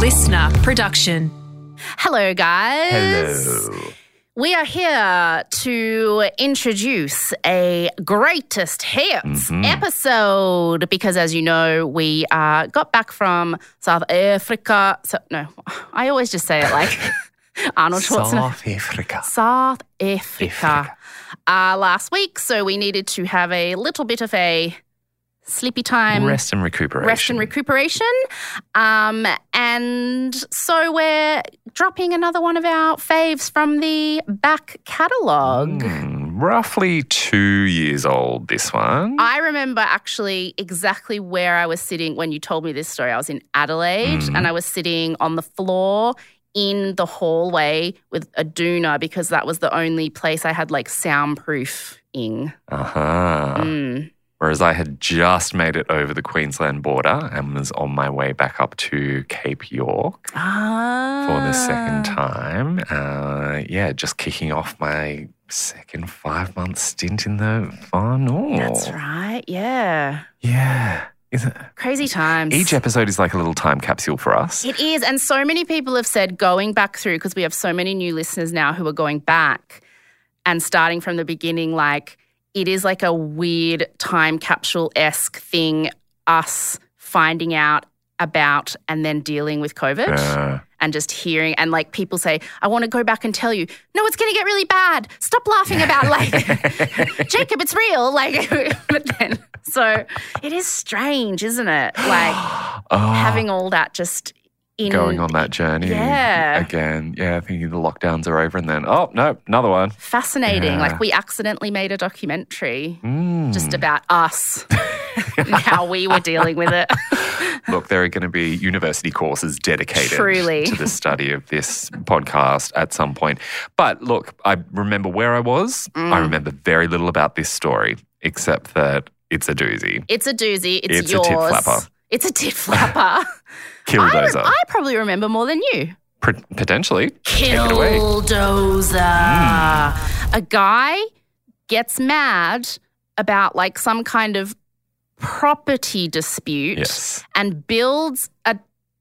listener production. Hello, guys. Hello. We are here to introduce a greatest hits Mhm. episode because, as you know, we uh, got back from South Africa. So, no, I always just say it like Arnold Schwarzenegger. South Africa. South Africa, Africa. Uh, last week. So we needed to have a little bit of a sleepy time. Rest and recuperation. Rest and recuperation. Um, and so we're dropping another one of our faves from the back catalogue. Mm, roughly two years old, this one. I remember actually exactly where I was sitting when you told me this story. I was in Adelaide Mhm. and I was sitting on the floor in the hallway with a doona because that was the only place I had like soundproofing. uh-huh. Mm. Whereas I had just made it over the Queensland border and was on my way back up to Cape York Ah. for the second time. Uh, yeah, just kicking off my second five month stint in the far north. That's right. Yeah. Yeah. Crazy times. Each episode is like a little time capsule for us. It is. And so many people have said going back through, because we have so many new listeners now who are going back and starting from the beginning, like it is like a weird time capsule esque thing, us finding out about and then dealing with COVID Uh, and just hearing. And like people say, I want to go back and tell you, no, it's going to get really bad. Stop laughing about it. Like, Jacob, it's real. Like, but then, so it is strange, isn't it? Like, oh, having all that just in going on that journey Yeah. again. Yeah, thinking the lockdowns are over and then, oh, no, another one. fascinating. Yeah. Like we accidentally made a documentary Mm. just about us and how we were dealing with it. Look, there are going to be university courses dedicated Truly. to the study of this podcast at some point. But look, I remember where I was. I Mm. remember very little about this story, except that it's a doozy. It's a doozy. It's, It's a yours. flapper. It's a tit flapper. I, Killdozer. rem- I probably remember more than you. P- potentially. Take it away. Mm. A guy gets mad about like some kind of property dispute Yes. and builds a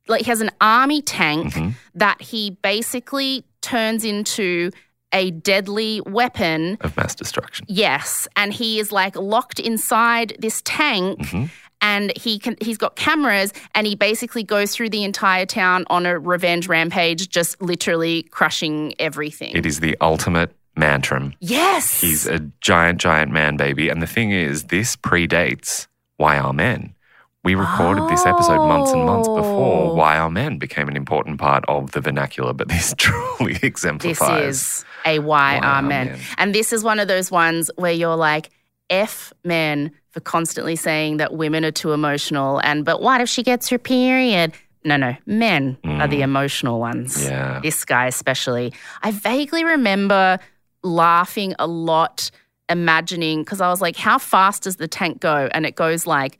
like he has an army tank Mhm. that he basically turns into a deadly weapon. Of mass destruction. Yes, and he is like locked inside this tank Mhm. And he can he's got cameras and he basically goes through the entire town on a revenge rampage just literally crushing everything. It is the ultimate mantrum. yes. He's a giant, giant man baby. And the thing is, this predates Why Are Men? We recorded this episode months and months Oh. before Why Are Men became an important part of the vernacular, but this truly this exemplifies. is a why Why men. men? And this is one of those ones where you're like, F men for constantly saying that women are too emotional. And, but what if she gets her period? No, no, men are the emotional ones. Mm. Yeah. This guy, especially. I vaguely remember laughing a lot, imagining, because I was like, how fast does the tank go? And it goes like,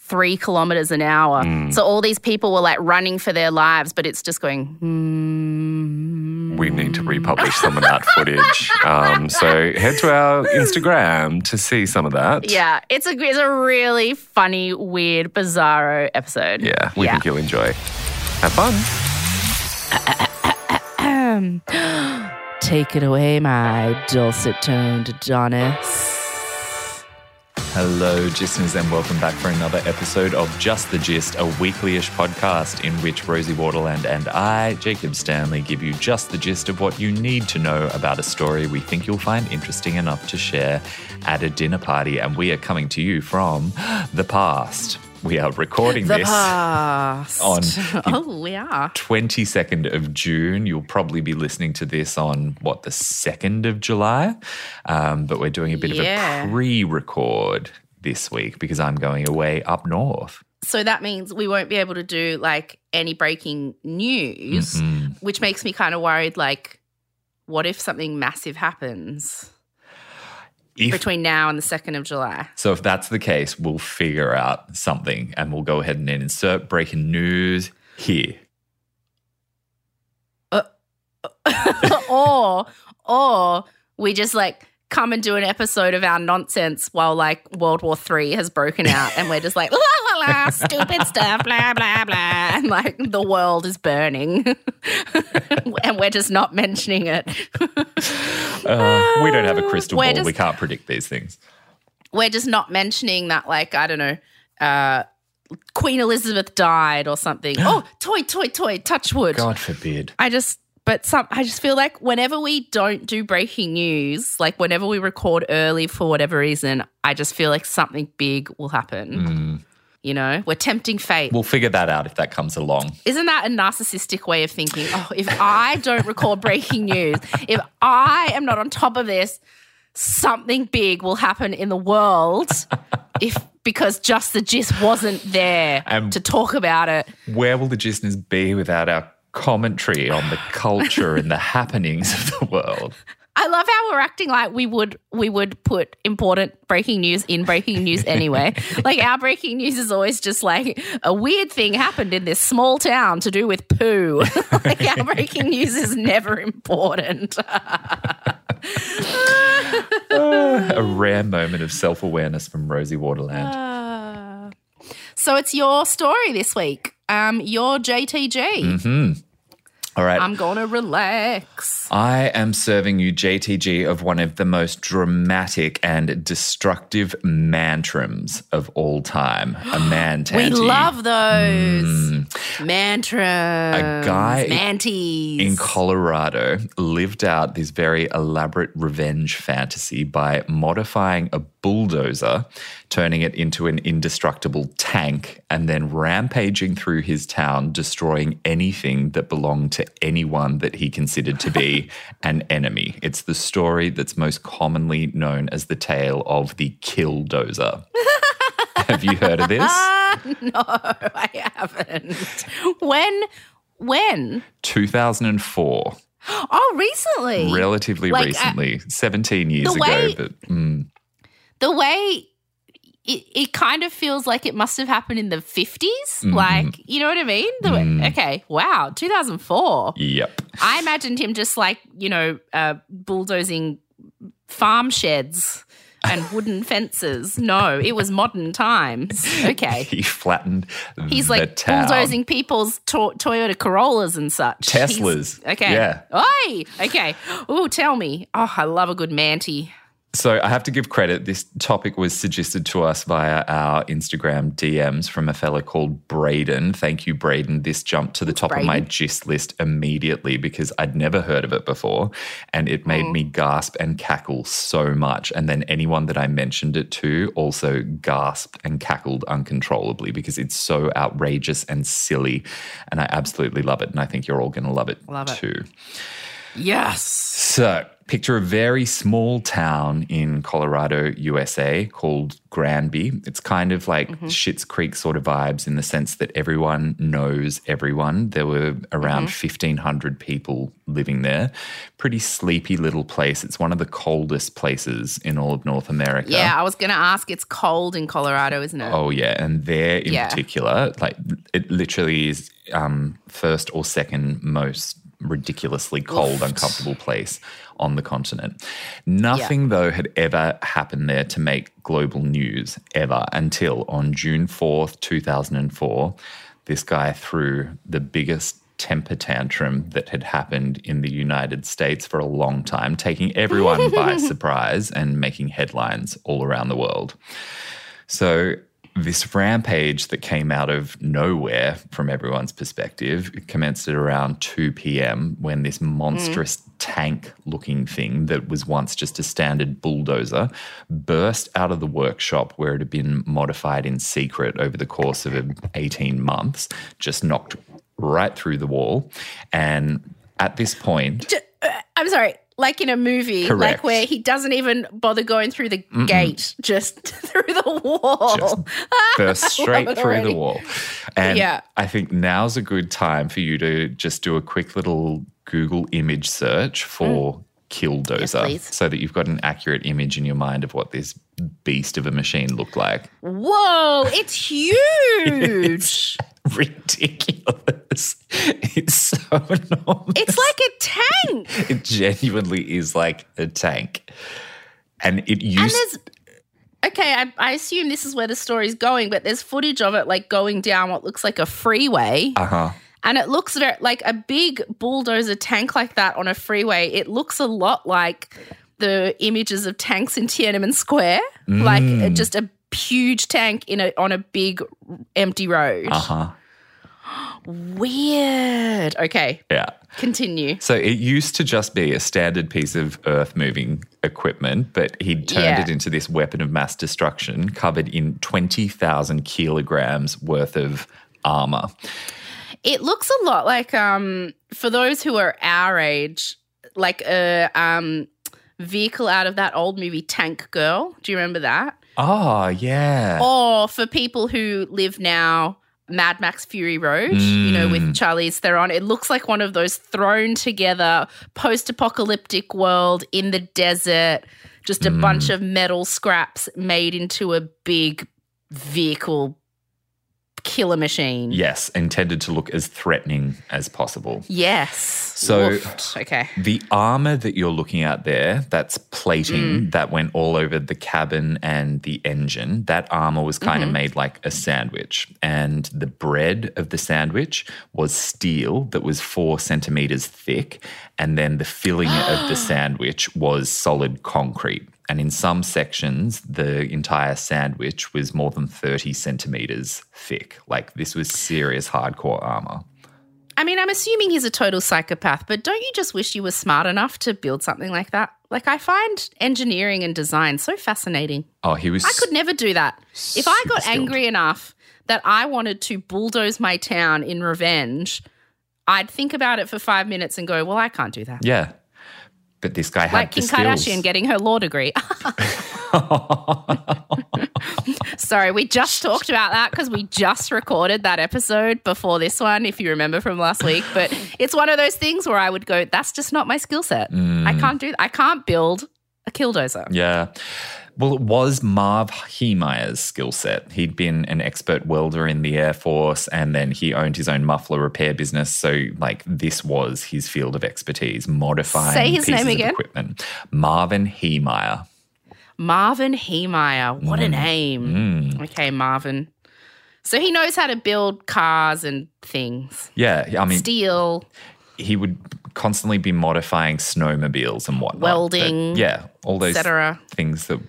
Three kilometers an hour. Mm. So all these people were like running for their lives, but it's just going. Hmm. We need to republish some of that footage. Um, so head to our Instagram to see some of that. Yeah, it's a it's a really funny, weird, bizarro episode. Yeah, we Yeah. think you'll enjoy. Have fun. Take it away, my dulcet toned Adonis. Hello, listeners, and welcome back for another episode of Just the Gist, a weekly-ish podcast in which Rosie Waterland and I, Jacob Stanley, give you just the gist of what you need to know about a story we think you'll find interesting enough to share at a dinner party. And we are coming to you from the past. We are recording The this past. on the oh, we are. 22nd of June. You'll probably be listening to this on what, the 2nd of July? Um, but we're doing a bit Yeah. of a pre record this week because I'm going away up north. So that means we won't be able to do like any breaking news, Mhm. which makes me kind of worried. Like, what if something massive happens If, between now and the second of July? so, if that's the case, we'll figure out something and we'll go ahead and then insert breaking news here. Uh, uh, or or we just like come and do an episode of our nonsense while like World War Three has broken out and we're just like la la la stupid stuff blah blah blah and like the world is burning and we're just not mentioning it. Uh, we don't have a crystal ball. just- we can't predict these things. we're just not mentioning that like I don't know uh Queen Elizabeth died or something. oh, toy, toy, toy, touch wood. God forbid. I just, but some, I just feel like whenever we don't do breaking news, like whenever we record early for whatever reason, I just feel like something big will happen. You know, we're tempting fate. We'll figure that out if that comes along. Isn't that a narcissistic way of thinking? Oh, if I don't record breaking news, if I am not on top of this, something big will happen in the world. if because just the gist wasn't there Um, to talk about it. Where will the listeners be without our commentary on the culture and the happenings of the world? I love how we're acting like we would we would put important breaking news in breaking news anyway. like our breaking news is always just like a weird thing happened in this small town to do with poo. like our breaking news is never important. a rare moment of self awareness from Rosie Waterland. Uh, so it's your story this week. Um, your JTG. All right. I'm gonna relax. I am serving you JTG of one of the most dramatic and destructive mantrums of all time. A man We love those mantras. A guy manties in Colorado lived out this very elaborate revenge fantasy by modifying a bulldozer, turning it into an indestructible tank, and then rampaging through his town, destroying anything that belonged to anyone that he considered to be an enemy. It's the story that's most commonly known as the tale of the killdozer. Have you heard of this? no, I haven't. When? When? 2004. Oh, recently. relatively Like, uh, recently, 17 years ago. way- But mm, The way it, it kind of feels like it must have happened in the 50s. Mm-hmm. Like, you know what I mean? The Mm. Okay, wow, 2004. yep. I imagined him just like, you know, uh, bulldozing farm sheds and wooden fences. No, it was modern times. Okay. He flattened He's like town. bulldozing people's to- Toyota Corollas and such. He's- Teslas. okay. Yeah. Oi. Okay. Oh, tell me. Oh, I love a good manty. So I have to give credit. This topic was suggested to us via our Instagram DMs from a fella called Braden. Thank you, Braden. This jumped to the top of my gist list immediately because I'd never heard of it before. And it made oh. me gasp and cackle so much. And then anyone that I mentioned it to also gasped and cackled uncontrollably because it's so outrageous and silly. And I absolutely love it. And I think you're all going to love it Love it. too. Yes. So, picture a very small town in Colorado, USA called Granby. It's kind of like Schitt's Creek sort of vibes in the sense that everyone knows everyone. There were around 1,500 people living there. Pretty sleepy little place. It's one of the coldest places in all of North America. Yeah, I was going to ask. It's cold in Colorado, isn't it? Oh yeah, and there in Yeah. particular, like it literally is um, first or second most ridiculously cold, uncomfortable place on the continent. Nothing though had ever happened there to make global news ever until on June fourth, two thousand and four, this guy threw the biggest temper tantrum that had happened in the United States for a long time, taking everyone by surprise and making headlines all around the world. So, this rampage that came out of nowhere from everyone's perspective commenced at around 2 p.m. when this monstrous tank looking thing that was once just a standard bulldozer burst out of the workshop where it had been modified in secret over the course of 18 months, just knocked right through the wall. And at this point, uh, I'm sorry. Like in a movie, Correct. like where he doesn't even bother going through the gate, just through the wall. Just burst straight through already. the wall. And Yeah. I think now's a good time for you to just do a quick little Google image search for mm. killdozer please. so that you've got an accurate image in your mind of what this beast of a machine looked like. Whoa, it's huge. Ridiculous. It's so enormous. it's like a tank. it genuinely is like a tank. And it And used there's okay, I, I assume this is where the story's going, but there's footage of it like going down what looks like a freeway, uh-huh. and it looks very like a big bulldozer tank like that on a freeway. It looks a lot like the images of tanks in Tiananmen Square, like Mm. uh, just a huge tank in a on a big empty road. Uh-huh. Weird. Okay, Yeah. continue. So it used to just be a standard piece of earth moving equipment, but he turned Yeah. it into this weapon of mass destruction covered in 20,000 kilograms worth of armor. It looks a lot like um for those who are our age, like a um vehicle out of that old movie Tank Girl. Do you remember that? Oh, yeah. Or for people who live now, Mad Max Fury Road, you know, with mm. Charlize Theron. It looks like one of those thrown together post-apocalyptic world in the desert, just a bunch mm. of metal scraps made into a big vehicle killer machine. Yes, intended to look as threatening as possible. Yes. So- okay. The armor that you're looking at there, that's plating Mm. that went all over the cabin and the engine. That armor was kind Mm-hmm. of made like a sandwich. And the bread of the sandwich was steel that was four centimeters thick. And then the filling of the sandwich was solid concrete. And in some sections, the entire sandwich was more than 30 centimeters thick. Like this was serious hardcore armor. I mean, I'm assuming he's a total psychopath, but don't you just wish you were smart enough to build something like that? Like, I find engineering and design so fascinating. Oh, he was I could never do that. If I got skilled. angry enough that I wanted to bulldoze my town in revenge, I'd think about it for five minutes and go, well, I can't do that. Yeah. But this guy had Like Kim. Kardashian getting her law degree. Sorry, we just talked about that because we just recorded that episode before this one, if you remember from last week. But it's one of those things where I would go, that's just not my skill set. I mm. can't do I can't build a killdozer. Yeah. Well, it was Marv Heemeyer's skill set. He'd been an expert welder in the Air Force and then he owned his own muffler repair business. So, like, this was his field of expertise, modifying Say his pieces name of equipment. Marvin Heemeyer. Marvin Heemeyer. What a mm. name. Mm. Okay, Marvin. So he knows how to build cars and things. Yeah. I mean, Steel. he would constantly be modifying snowmobiles and whatnot. But, Welding, yeah. All those cetera. things that,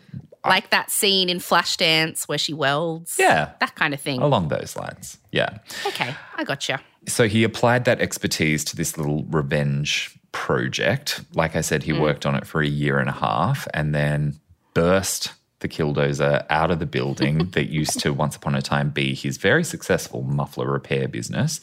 Like that scene in Flashdance where she welds. yeah, That kind of thing. along those lines. Yeah. Okay, I gotcha. So he applied that expertise to this little revenge project. Like I said, he hmm. worked on it for a year and a half and then burst the killdozer out of the building that used to once upon a time be his very successful muffler repair business.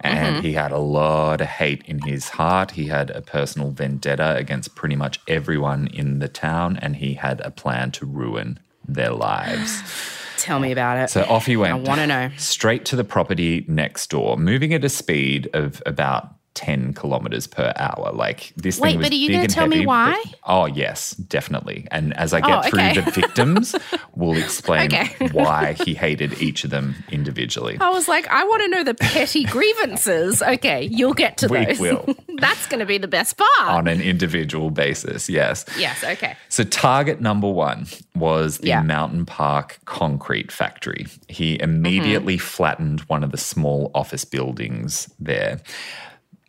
And mm-hmm. he had a lot of hate in his heart. He had a personal vendetta against pretty much everyone in the town, and he had a plan to ruin their lives. Tell me about it. So off he went. I wanna know. Straight to the property next door, moving at a speed of about 10 kilometers per hour. Like this Wait, thing was but are you gonna and tell me heavy, why? but- oh, yes, definitely. And as I get Oh, through okay. the victims, we'll explain Okay. why he hated each of them individually. I was like, I want to know the petty grievances. Okay, you'll get to We those. will. That's going to be the best part. On an individual basis, yes. yes, okay. So, target number one was the Yeah. Mountain Park concrete factory. He immediately mm-hmm. flattened one of the small office buildings there.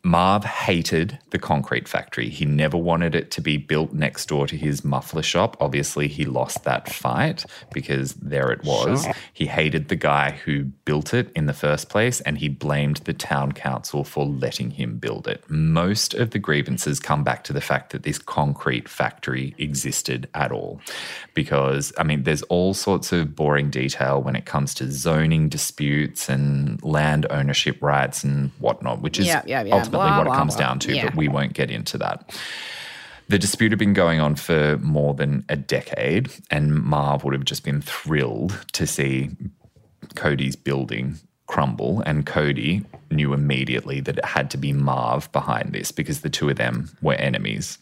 Marv hated the concrete factory. He never wanted it to be built next door to his muffler shop. Obviously, he lost that fight because there it was. He hated the guy who built it in the first place and he blamed the town council for letting him build it. Most of the grievances come back to the fact that this concrete factory existed at all. Because, I mean, there's all sorts of boring detail when it comes to zoning disputes and land ownership rights and whatnot, which is Yeah, yeah, yeah. Ultimately Blah, what it comes blah. down to, Yeah. but we won't get into that. The dispute had been going on for more than a decade, and Marv would have just been thrilled to see Cody's building crumble. And Cody knew immediately that it had to be Marv behind this because the two of them were enemies.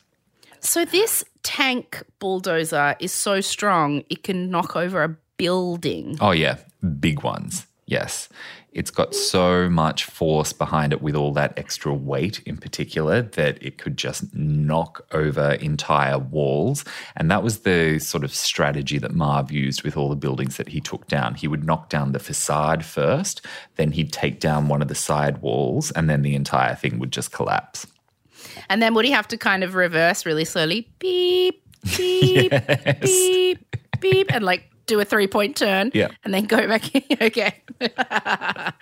So this tank bulldozer is so strong it can knock over a building. Oh, yeah, big ones. Yes. It's got so much force behind it with all that extra weight in particular that it could just knock over entire walls. And that was the sort of strategy that Marv used with all the buildings that he took down. He would knock down the facade first, then he'd take down one of the side walls, and then the entire thing would just collapse. And then would he have to kind of reverse really slowly? Beep, beep, beep, beep, and like do a three point turn. Yeah. And then go back in. okay. All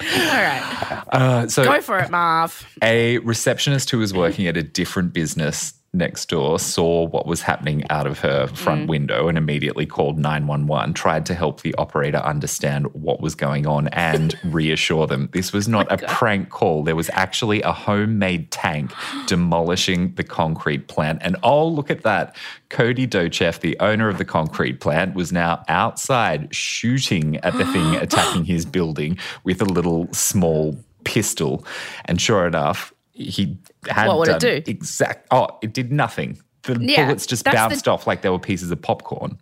right. Uh, so Go for it, Marv. a receptionist who was working at a different business next door saw what was happening out of her front mm. window and immediately called 911 tried to help the operator understand what was going on and reassure them. This was not a prank call. There was actually a homemade tank demolishing the concrete plant. And oh look at that. Cody Docheff the owner of the concrete plant was now outside shooting at the thing attacking his building with a little small pistol. And sure enough he had What would it do? exact oh it did nothing the Yeah, bullets just that's the- bounced off like they were pieces of popcorn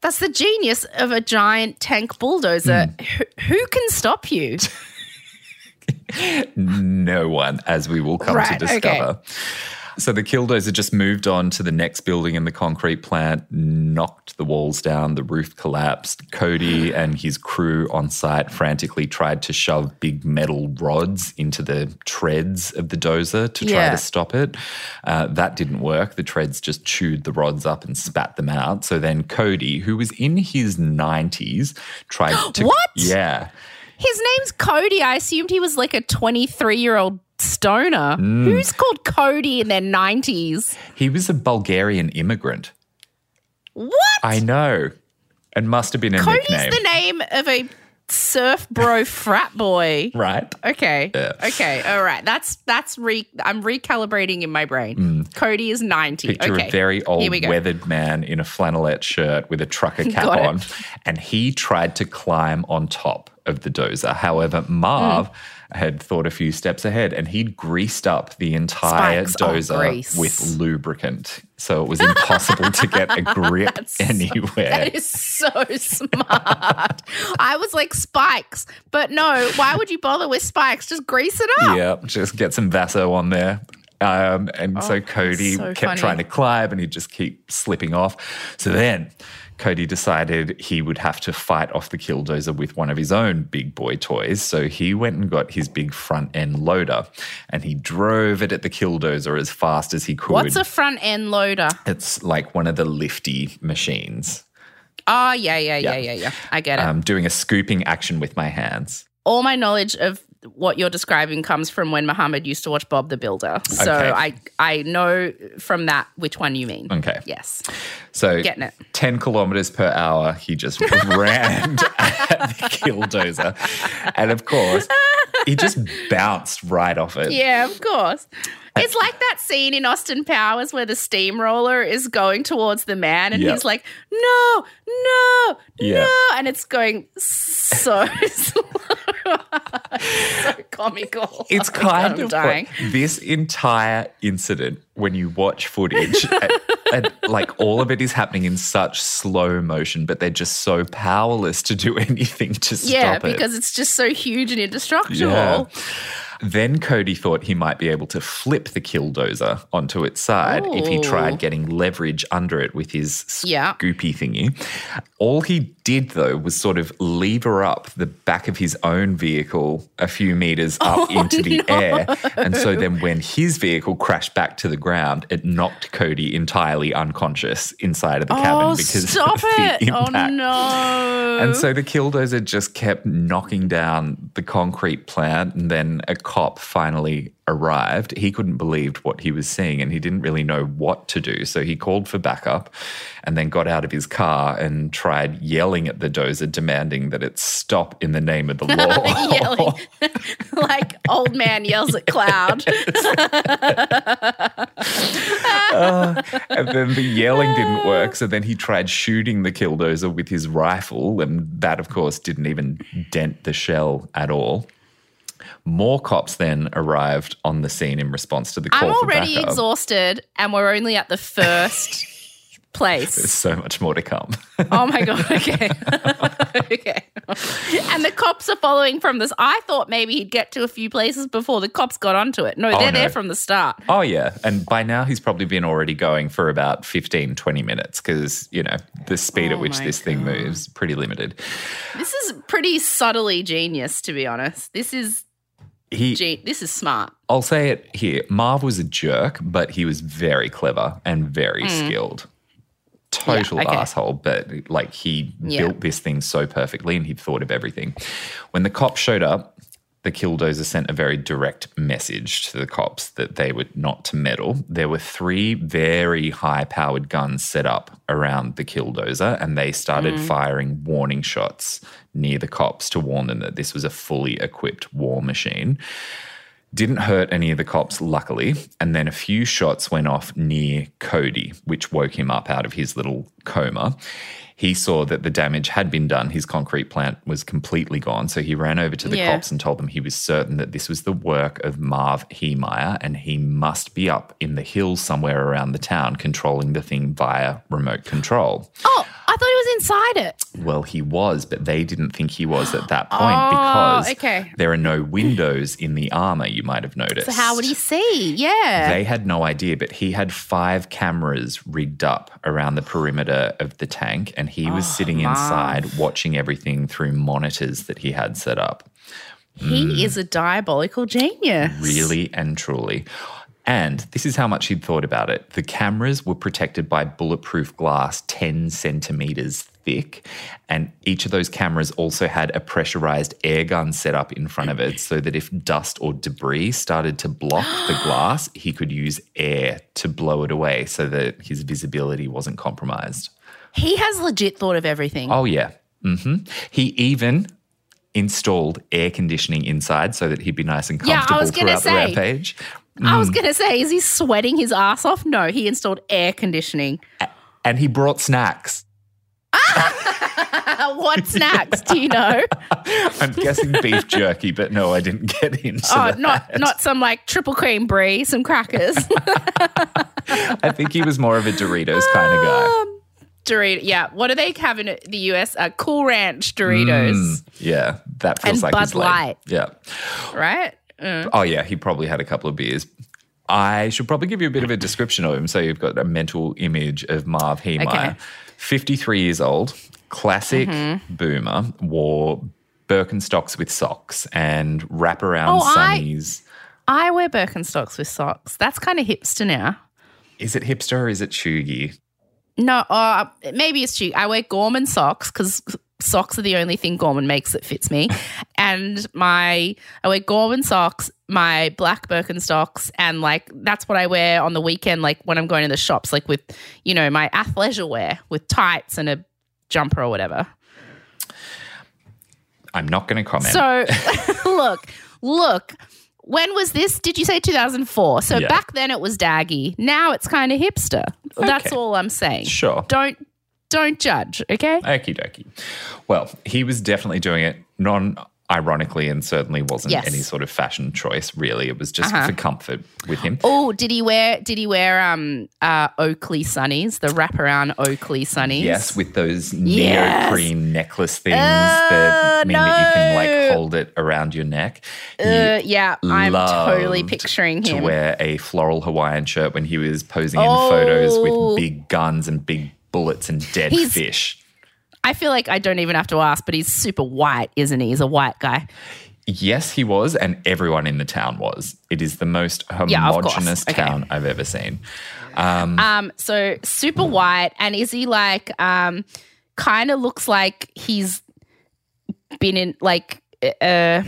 That's the genius of a giant tank bulldozer. Hmm. Who, who can stop you? no one, as we will come to discover. okay. So the killdozer just moved on to the next building in the concrete plant, knocked the walls down, the roof collapsed. Cody and his crew on site frantically tried to shove big metal rods into the treads of the dozer to try Yeah. to stop it. Uh, that didn't work. The treads just chewed the rods up and spat them out. So then Cody, who was in his 90s, tried to. What? Yeah. His name's Cody. I assumed he was like a 23 year old stoner. Hmm. Who's called Cody in their 90s? He was a Bulgarian immigrant. What? I know. It must have been a Cody's nickname. the name of a surf bro frat boy. right? Okay. Okay. All right. That's that's re. I'm recalibrating in my brain. Cody is 90. Hmm. Picture okay. a very old we weathered man in a flannelette shirt with a trucker cap on. And he tried to climb on top of the dozer. However, Marv Hmm. Had thought a few steps ahead and he'd greased up the entire Spikes. Oh, dozer with lubricant. So it was impossible to get a grip anywhere. That is so smart. I was like spikes, but no. Why would you bother with spikes? Just grease it up. Yeah, just get some Vaso on there. Um, and so Cody Oh, so kept funny. trying to climb and he'd just keep slipping off. So then Cody decided he would have to fight off the killdozer with one of his own big boy toys. So he went and got his big front end loader and he drove it at the killdozer as fast as he could. What's a front end loader? it's like one of the lifty machines. Oh, yeah, yeah, yeah, Yeah. yeah, yeah. I get it. I'm um, doing a scooping action with my hands. All my knowledge of what you're describing comes from when Muhammad used to watch Bob the Builder. So Okay. I I know from that which one you mean. Okay. Yes. So Getting it. 10 kilometers per hour, he just rammed at the killdozer. And of course, he just bounced right off it. Yeah, of course. It's like that scene in Austin Powers where the steamroller is going towards the man and Yep. he's like, no, no, Yeah. no. And it's going so slow. so comical. It's kind of this entire incident when you watch footage, and, and, like all of it is happening in such slow motion, but they're just so powerless to do anything to stop it. Yeah, because it's just so huge and indestructible. Yeah. Then Cody thought he might be able to flip the killdozer onto its side if he tried getting leverage under it with his Yeah. scoopy thingy. All he did though was sort of lever up the back of his own vehicle a few meters oh, up Oh, into the air. And so then when his vehicle crashed back to the ground, it knocked Cody entirely unconscious inside of the oh, cabin Oh, because stop of the it. Oh, impact. no. And so the killdozer just kept knocking down the concrete plant, and then a cop finally arrived. He couldn't believe what he was seeing, and he didn't really know what to do. So he called for backup, and then got out of his car and tried yelling at the dozer, demanding that it stop in the name of the law. Like old man yells at cloud. Uh, and then the yelling didn't work. So then he tried shooting the killdozer with his rifle, and that, of course, didn't even dent the shell at all. More cops then arrived on the scene in response to the call I'm already exhausted, and we're only at the first place? There's so much more to come. Oh my god. Okay. okay. And the cops are following from this. I thought maybe he'd get to a few places before the cops got onto it. No, oh, they're no. there from the start. oh, yeah. And by now, he's probably been already going for about 15, 20 minutes because, you know, the speed at Oh which my this thing moves pretty limited. This is pretty subtly genius, to be honest. This is He, ge- this is smart. I'll say it here. Marv was a jerk, but he was very clever and very skilled. Total Hmm. okay. asshole, but like he Yeah. built this thing so perfectly and he thought of everything. When the cops showed up, the killdozer sent a very direct message to the cops that they were not to meddle. There were three very high powered guns set up around the killdozer, and they started Hmm. firing warning shots near the cops to warn them that this was a fully equipped war machine. Didn't hurt any of the cops, luckily. And then a few shots went off near Cody, which woke him up out of his little coma. He saw that the damage had been done. His concrete plant was completely gone. So he ran over to the Yeah. cops and told them he was certain that this was the work of Marv Heemeyer and he must be up in the hills somewhere around the town controlling the thing via remote control. Oh, I thought he was inside it. Well, he was, but they didn't think he was at that point Oh, because okay. there are no windows in the armor, you might have noticed. So how would he see? Yeah. They had no idea, but he had five cameras rigged up around the perimeter of the tank, and he was oh, sitting inside watching everything through monitors that he had set up. he mm. is a diabolical genius. Really and truly. And this is how much he'd thought about it. The cameras were protected by bulletproof glass 10 centimeters thick. And each of those cameras also had a pressurized air gun set up in front of it so that if dust or debris started to block the glass, he could use air to blow it away so that his visibility wasn't compromised. He has legit thought of everything. Oh, yeah. Mm-hmm. He even installed air conditioning inside so that he'd be nice and Yeah, I comfortable was throughout the rampage. I Mm. was going to say, is he sweating his ass off? No, he installed air conditioning. And he brought snacks. what snacks do you know? I'm guessing beef jerky, but no, I didn't get into Oh, that. not not some like triple cream brie, some crackers. I think he was more of a Doritos kind of guy. Dorito, yeah. What do they have in the US? Uh, cool Ranch Doritos, Mm, yeah, that feels And like Bud. Light. Yeah. right? Mm. Oh yeah, he probably had a couple of beers. I should probably give you a bit of a description of him so you've got a mental image of Marv Heemeyer. Okay. 53 years old, classic Mm-hmm. boomer, wore Birkenstocks with socks and wraparound Oh, I- sunnies. I wear Birkenstocks with socks. That's kind of hipster now. Is it hipster or is it chuggy? No, uh, maybe it's cheap. I wear Gorman socks because socks are the only thing Gorman makes that fits me. and my, I wear Gorman socks, my black Birkenstocks, and like that's what I wear on the weekend, like when I'm going to the shops, like with, you know, my athleisure wear with tights and a jumper or whatever. I'm not going to comment. So look, look. When was this? Did you say 2004? So Yeah. back then it was daggy. Now it's kind of hipster. That's all I'm saying. Sure. Don't don't judge, okay? Okie dokie. Well, he was definitely doing it non ironically and certainly wasn't Yes. any sort of fashion choice, really. It was just Uh-huh. for comfort with him. Oh, did he wear did he wear um uh Oakley sunnies, the wraparound Oakley sunnies? Yes, with those Yes. neoprene necklace things Oh, that mean that you can like hold it around your neck. Uh, yeah, I'm totally picturing him to wear a floral Hawaiian shirt when he was posing in Oh. photos with big guns and big bullets and dead He's- fish. I feel like I don't even have to ask, but he's super white, isn't he? He's a white guy. Yes, he was, and everyone in the town was. It is the most Yeah, homogenous Okay. town I've ever seen. Um, so super white, and is he like um kind of looks like he's been in like uh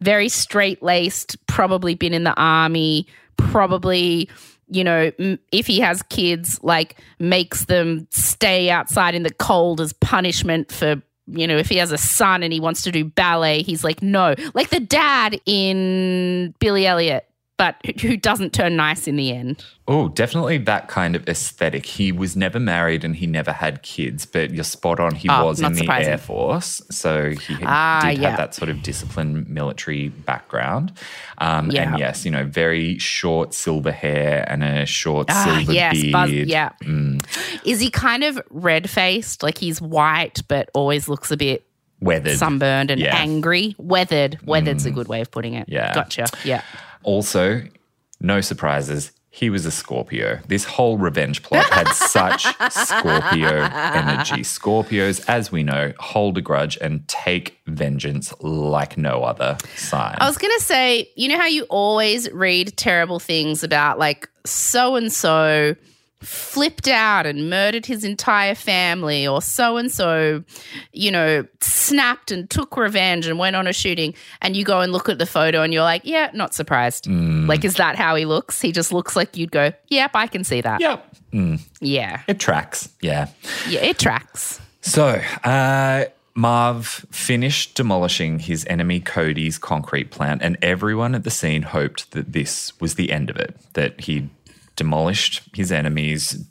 very straight laced, probably been in the army, probably you know, if he has kids, like makes them stay outside in the cold as punishment for, you know, if he has a son and he wants to do ballet, he's like, no. Like the dad in Billy Elliot. But who doesn't turn nice in the end. Oh, definitely that kind of aesthetic. He was never married and he never had kids, but you're spot on. He Oh, was in the surprising. Air Force, so he had, Ah, did yeah. have that sort of disciplined military background. Um, Yeah. And yes, you know, very short silver hair and a short Ah, silver yes, beard. Buzz, yeah. Mm. Is he kind of red faced? Like he's white, but always looks a bit Weathered. sunburned and Yeah. Mm. angry. Weathered. Weathered's a good way of putting it. Yeah. Gotcha. Yeah. Also, no surprises. He was a Scorpio. This whole revenge plot had such Scorpio energy. Scorpios, as we know, hold a grudge and take vengeance like no other sign. I was going to say, you know how you always read terrible things about like so and so flipped out and murdered his entire family, or so and so, you know, snapped and took revenge and went on a shooting. And you go and look at the photo and you're like, yeah, not surprised. Mm. Like, is that how he looks? He just looks like you'd go, yep, I can see that. yep. Mm, Yeah. it tracks. Yeah. Yeah, it tracks. So, uh, Marv finished demolishing his enemy Cody's concrete plant, and everyone at the scene hoped that this was the end of it, that he'd demolished his enemy's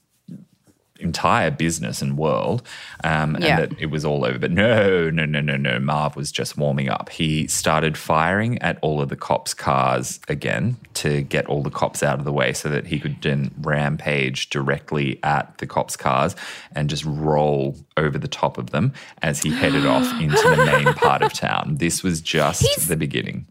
entire business and world, um, Yeah. and that it was all over. But no, no, no, no, no. Marv was just warming up. He started firing at all of the cops' cars again to get all the cops out of the way so that he could then rampage directly at the cops' cars and just roll over the top of them as he headed off into the main part of town. This was just He's- the beginning.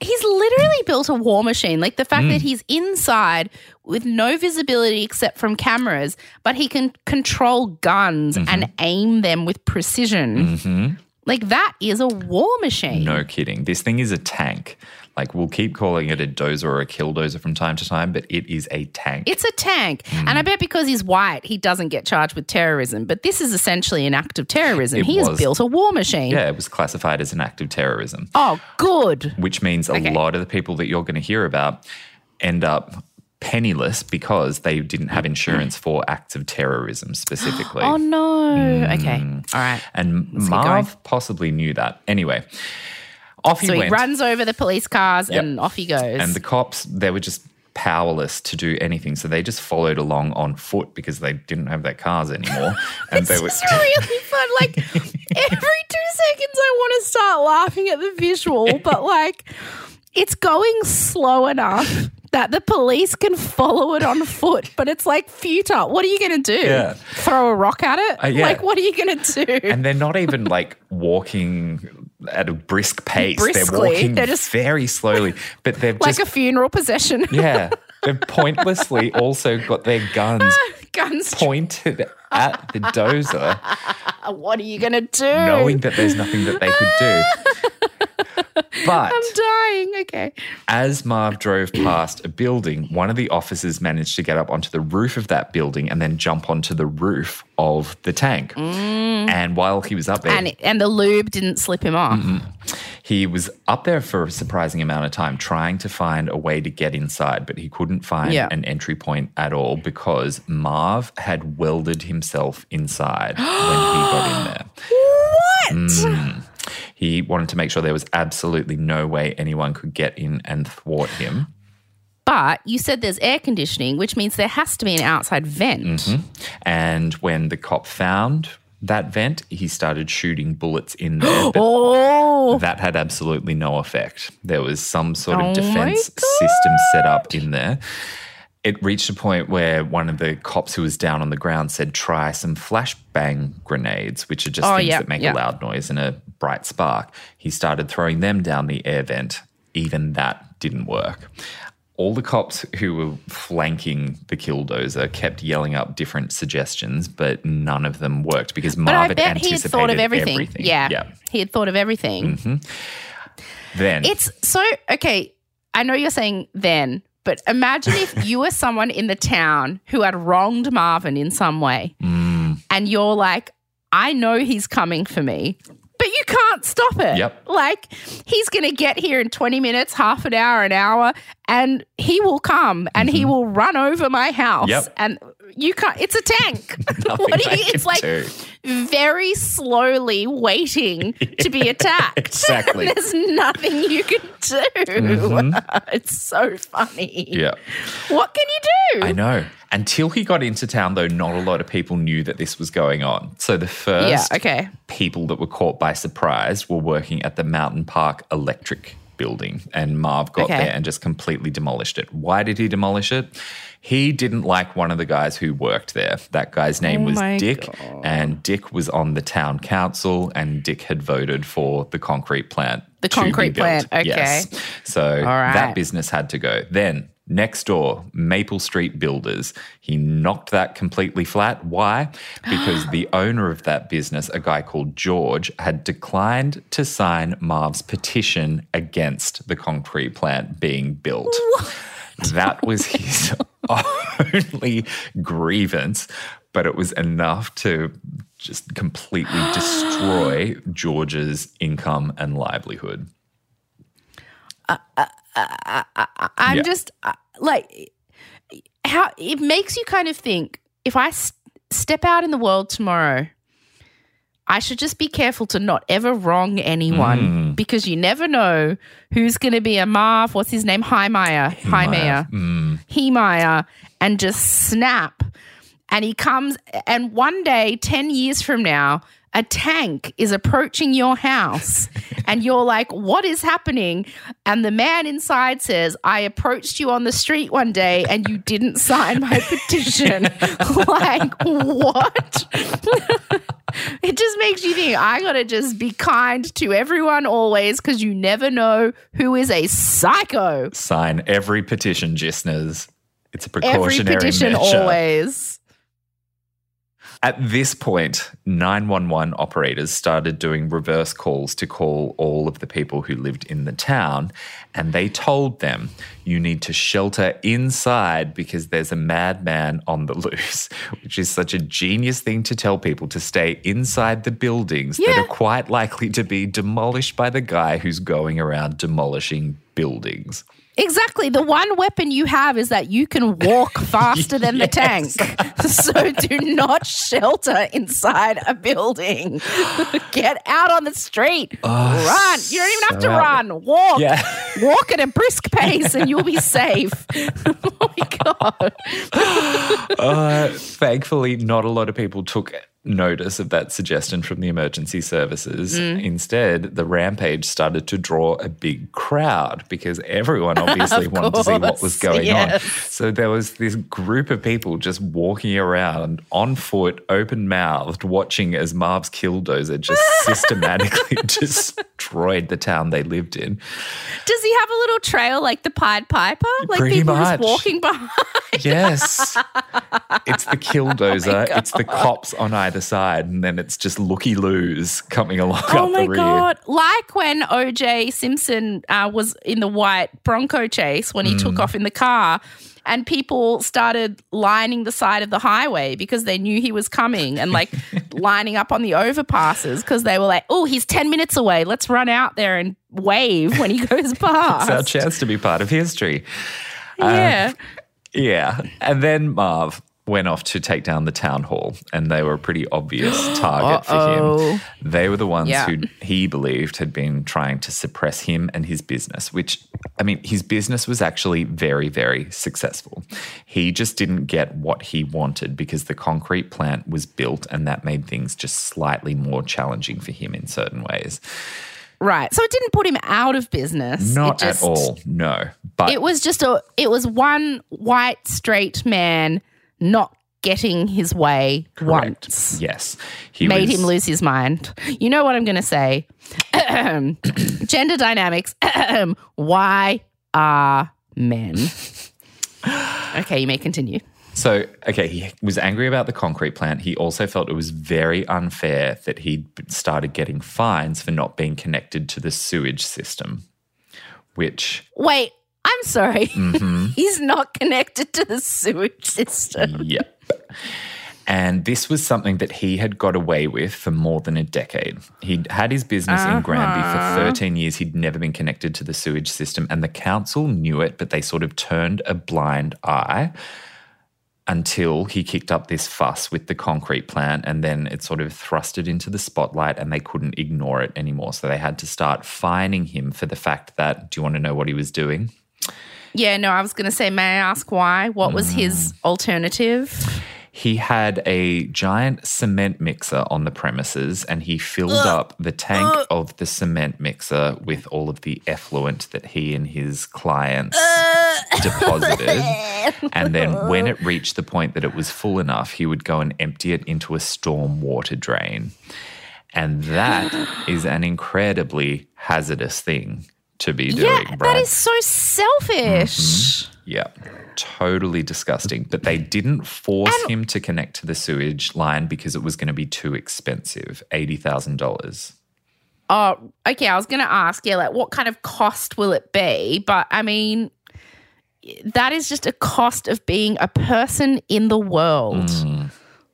He's literally built a war machine. Like the fact Mm. that he's inside with no visibility except from cameras, but he can control guns Mm-hmm. and aim them with precision. Like that is a war machine. No kidding. This thing is a tank. Like we'll keep calling it a dozer or a killdozer from time to time, but it is a tank. It's a tank. Mm. And I bet because he's white, he doesn't get charged with terrorism. But this is essentially an act of terrorism. It he has built a war machine. yeah, it was classified as an act of terrorism, Oh, good. which means a Okay. lot of the people that you're going to hear about end up penniless because they didn't have insurance for acts of terrorism specifically. Oh, no. Mm. Okay. All right. and keep Marv possibly knew that. Anyway, off he So he runs over the police cars Yep. and off he goes. And the cops, they were just powerless to do anything. So they just followed along on foot because they didn't have their cars anymore. and they were really fun. Like every two seconds, I want to start laughing at the visual, but like it's going slow enough that the police can follow it on foot, but it's like futile. What are you going to do? Yeah. Throw a rock at it? Uh, yeah. Like, what are you going to do? and they're not even like walking at a brisk pace. They're walking They're just- very slowly, but they're like just a funeral procession. yeah, they've pointlessly also got their guns Guns. pointed at the dozer, What are you going to do? knowing that there's nothing that they could do. But I'm dying. Okay. As Marv drove past a building, one of the officers managed to get up onto the roof of that building and then jump onto the roof of the tank. And while he was up there, And, and the lube didn't slip him off. he was up there for a surprising amount of time trying to find a way to get inside, but he couldn't find Yeah. an entry point at all because Marv had welded himself inside when he got in there. What? Mm. He wanted to make sure there was absolutely no way anyone could get in and thwart him. But you said there's air conditioning, which means there has to be an outside vent. Mm-hmm. And when the cop found that vent, he started shooting bullets in there. Oh, that had absolutely no effect. There was some sort Oh of my defense system set up in there. It reached a point where one of the cops who was down on the ground said, try some flashbang grenades, which are just Oh, things yeah, that make yeah. a loud noise and a bright spark. He started throwing them down the air vent. Even that didn't work. All the cops who were flanking the killdozer kept yelling up different suggestions, but none of them worked because Marv had bet he had anticipated thought of everything. everything. Yeah, yeah. Mm-hmm. he had thought of everything. Then It's so okay. I know you're saying then, but imagine if you were someone in the town who had wronged Marvin in some way, Mm. and you're like, I know he's coming for me. But you can't stop it. Yep. Like, he's going to get here in 20 minutes, half an hour, an hour, and he will come and he will run over my house. Mm-hmm. Yep. And you can't, it's a tank. What do you, it's like do. Very slowly waiting to be attacked. Exactly. There's nothing you can do. Mm-hmm. it's so funny. Yeah. What can you do? I know. Until he got into town, though, not a lot of people knew that this was going on. So the first Yeah, okay. people that were caught by surprise were working at the Mountain Park Electric building, and Marv got Okay. there and just completely demolished it. Why did he demolish it? He didn't like one of the guys who worked there. That guy's name Oh was Dick, God. and Dick was on the town council, and Dick had voted for the concrete plant. The concrete plant, okay. Yes. So right. that business had to go. Then next door, Maple Street Builders. He knocked that completely flat. Why? Because the owner of that business, a guy called George, had declined to sign Marv's petition against the concrete plant being built. That was his only grievance, but it was enough to just completely destroy George's income and livelihood. Uh, uh, uh, I'm Yeah. just uh, like how it makes you kind of think if I s- step out in the world tomorrow, I should just be careful to not ever wrong anyone Mm. because you never know who's going to be a Marv. What's his name? Heimeyer. Heimeyer. Mm. Hemeyer, and just snap. And he comes, and one day, 10 years from now, a tank is approaching your house, and you're like, What is happening? And the man inside says, I approached you on the street one day and you didn't sign my petition. like, what? it just makes you think, I gotta just be kind to everyone always because you never know who is a psycho. Sign every petition, listeners. It's a precautionary Every petition measure. always. At this point, 911 operators started doing reverse calls to call all of the people who lived in the town, and they told them, You need to shelter inside because there's a madman on the loose, which is such a genius thing to tell people to stay inside the buildings that are quite likely to be demolished by the guy who's going around demolishing buildings. Exactly. The one weapon you have is that you can walk faster than the tank. so do not shelter inside a building. Get out on the street. run. You don't even have to so run. Walk. Yeah. Walk at a brisk pace and you'll be safe. oh my God. Uh, thankfully, not a lot of people took notice of that suggestion from the emergency services. Mm. Instead, the rampage started to draw a big crowd because everyone obviously wanted to see what was going yes. on. So there was this group of people just walking around on foot, open mouthed, watching as Marv's killdozer just systematically destroyed the town they lived in. Does he have a little trail like the Pied Piper? Like Pretty people much. just walking behind? Yes. it's the Oh killdozer, it's the cops on either side, and then it's just looky loos coming along Oh up my the rear. god! Like when OJ Simpson uh, was in the white Bronco chase when he Mm. took off in the car, and people started lining the side of the highway because they knew he was coming, and like lining up on the overpasses because they were like, "Oh, he's ten minutes away. Let's run out there and wave when he goes past." It's our chance to be part of history. yeah. Um, yeah. And then Marv went off to take down the town hall, and they were a pretty obvious target for him. They were the ones Yeah. who he believed had been trying to suppress him and his business, which, I mean, his business was actually very, very successful. He just didn't get what he wanted because the concrete plant was built, and that made things just slightly more challenging for him in certain ways. Right. So it didn't put him out of business. Not just- at all, no. But It was just a. It was one white straight man not getting his way correct. once. Yes. He made was, him lose his mind. You know what I'm going to say? Gender dynamics. Why are men? Okay, you may continue. So, okay, he was angry about the concrete plant. He also felt it was very unfair that he started getting fines for not being connected to the sewage system, which, Wait, I'm sorry. Mm-hmm. He's not connected to the sewage system. yep. And this was something that he had got away with for more than a decade. He'd had his business in Granby Uh-huh. for 13 years. He'd never been connected to the sewage system, and the council knew it, but they sort of turned a blind eye until he kicked up this fuss with the concrete plant and then it sort of thrusted into the spotlight and they couldn't ignore it anymore. So they had to start fining him for the fact that, do you want to know what he was doing? Yeah, no, I was going to say, may I ask why? What was his mm. alternative? He had a giant cement mixer on the premises and he filled up the tank of the cement mixer with all of the effluent that he and his clients deposited. And then when it reached the point that it was full enough, he would go and empty it into a storm water drain. And that is an incredibly hazardous thing to be doing, yeah, Brad. that is so selfish. Mm-hmm. Yeah, totally disgusting. But they didn't force him to connect to the sewage line because it was going to be too expensive $80,000. Oh, okay. I was going to ask, yeah, like what kind of cost will it be? But I mean, that is just a cost of being a person in the world. Mm.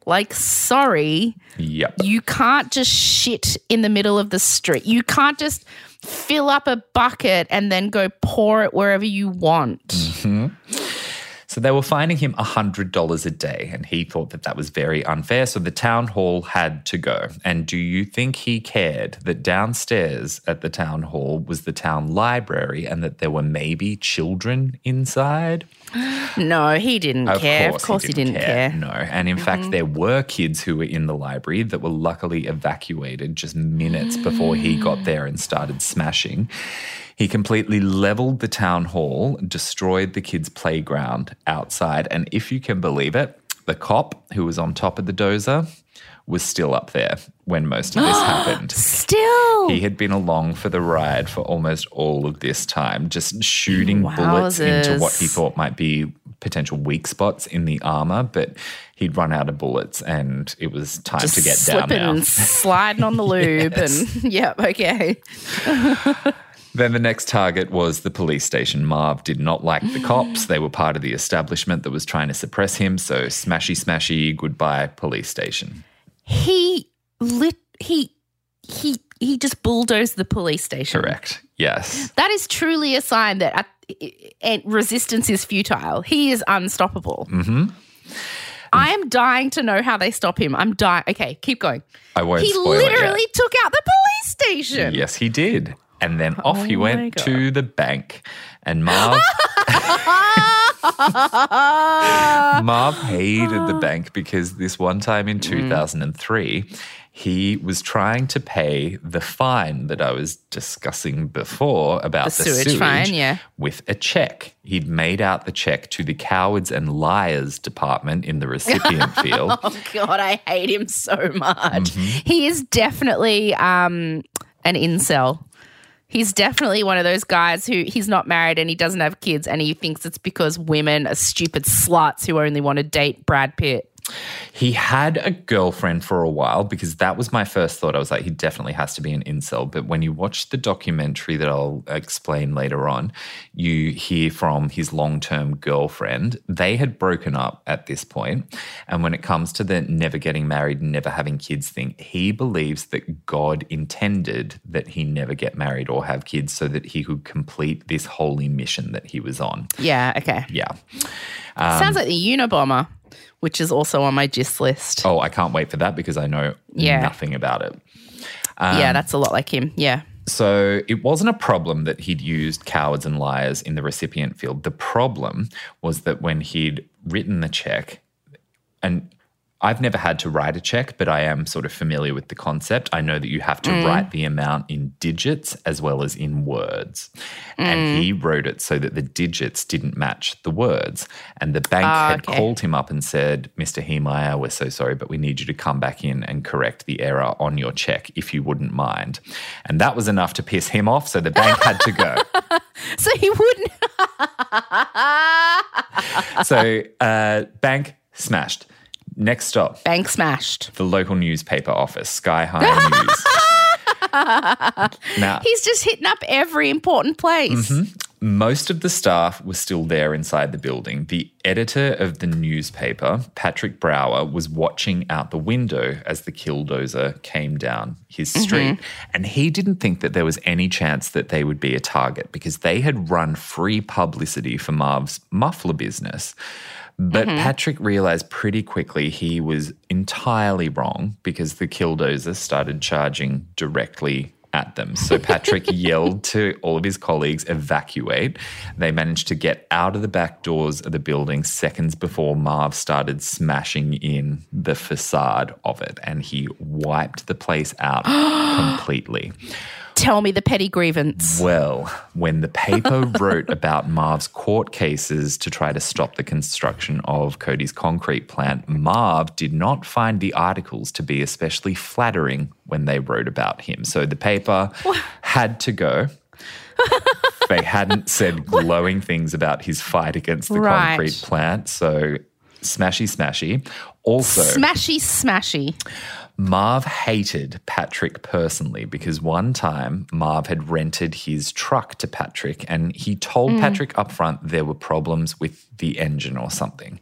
Like, sorry, Yep. you can't just shit in the middle of the street. You can't just fill up a bucket and then go pour it wherever you want. Mm-hmm. So they were fining him $100 a day, and he thought that that was very unfair. So the town hall had to go. And do you think he cared that downstairs at the town hall was the town library and that there were maybe children inside? No, he didn't care. of course, he didn't, care. No. And in fact, mm-hmm. there were kids who were in the library that were luckily evacuated just minutes before he got there and started smashing. He completely leveled the town hall, destroyed the kids' playground outside. And if you can believe it, the cop who was on top of the dozer was still up there when most of this happened. Still. He had been along for the ride for almost all of this time, just shooting bullets into what he thought might be potential weak spots in the armor, but he'd run out of bullets and it was time just to get down now. sliding on the lube and yep, okay. Then the next target was the police station. Marv did not like the cops. They were part of the establishment that was trying to suppress him. So smashy, smashy, goodbye, police station. He lit he he he just bulldozed the police station. Correct. Yes. That is truly a sign that resistance is futile. He is unstoppable. Mm-hmm. I am dying to know how they stop him. I'm dying. Okay, keep going. I won't he spoil it yet. literally took out the police station. Yes, he did. And then off he Oh went God. to the bank. And Marv Marv hated the bank because this one time Mm. in 2003, he was trying to pay the fine that I was discussing before about The the, sewage fine, yeah. with a check. He'd made out the check to the cowards and liars department in the recipient field. Oh God, I hate him so much. Mm-hmm. He is definitely um, an incel. He's definitely one of those guys who he's not married and he doesn't have kids, and he thinks it's because women are stupid sluts who only want to date Brad Pitt. He had a girlfriend for a while because that was my first thought. I was like, he definitely has to be an incel. But when you watch the documentary that I'll explain later on, you hear from his long term girlfriend. They had broken up at this point. And when it comes to the never getting married, never having kids thing, he believes that God intended that he never get married or have kids so that he could complete this holy mission that he was on. Yeah, okay. Yeah. Sounds um, like the Unabomber, which is also on my gist list. Oh, I can't wait for that because I know Yeah. nothing about it. yeah, um, that's a lot like him. Yeah. So it wasn't a problem that he'd used cowards and liars in the recipient field. The problem was that when he'd written the check, and I've never had to write a check, but I am sort of familiar with the concept. I know that you have to write the amount in digits as well as in words. And he wrote it so that the digits didn't match the words. And the bank Ah, had okay. called him up and said, Mr. Heemeyer, we're so sorry, but we need you to come back in and correct the error on your check if you wouldn't mind. And that was enough to piss him off. So the bank had to go. So he wouldn't. So uh, bank smashed. Next stop, Bank smashed. the local newspaper office, Sky-Hi News. now, He's just hitting up every important place. Mm-hmm. Most of the staff was still there inside the building. The editor of the newspaper, Patrick Brower, was watching out the window as the killdozer came down his mm-hmm. street. And he didn't think that there was any chance that they would be a target because they had run free publicity for Marv's muffler business. But mm-hmm. Patrick realized pretty quickly he was entirely wrong because the killdozer started charging directly at them. So Patrick yelled to all of his colleagues, evacuate. They managed to get out of the back doors of the building seconds before Marv started smashing in the facade of it. And he wiped the place out completely. Tell me the petty grievance. Well, when the paper wrote about Marv's court cases to try to stop the construction of Cody's concrete plant, Marv did not find the articles to be especially flattering when they wrote about him. So the paper had to go. they hadn't said glowing things about his fight against the Right. concrete plant. So smashy, smashy. Also, Smashy, smashy. Marv hated Patrick personally because one time Marv had rented his truck to Patrick and he told mm. Patrick up front there were problems with the engine or something.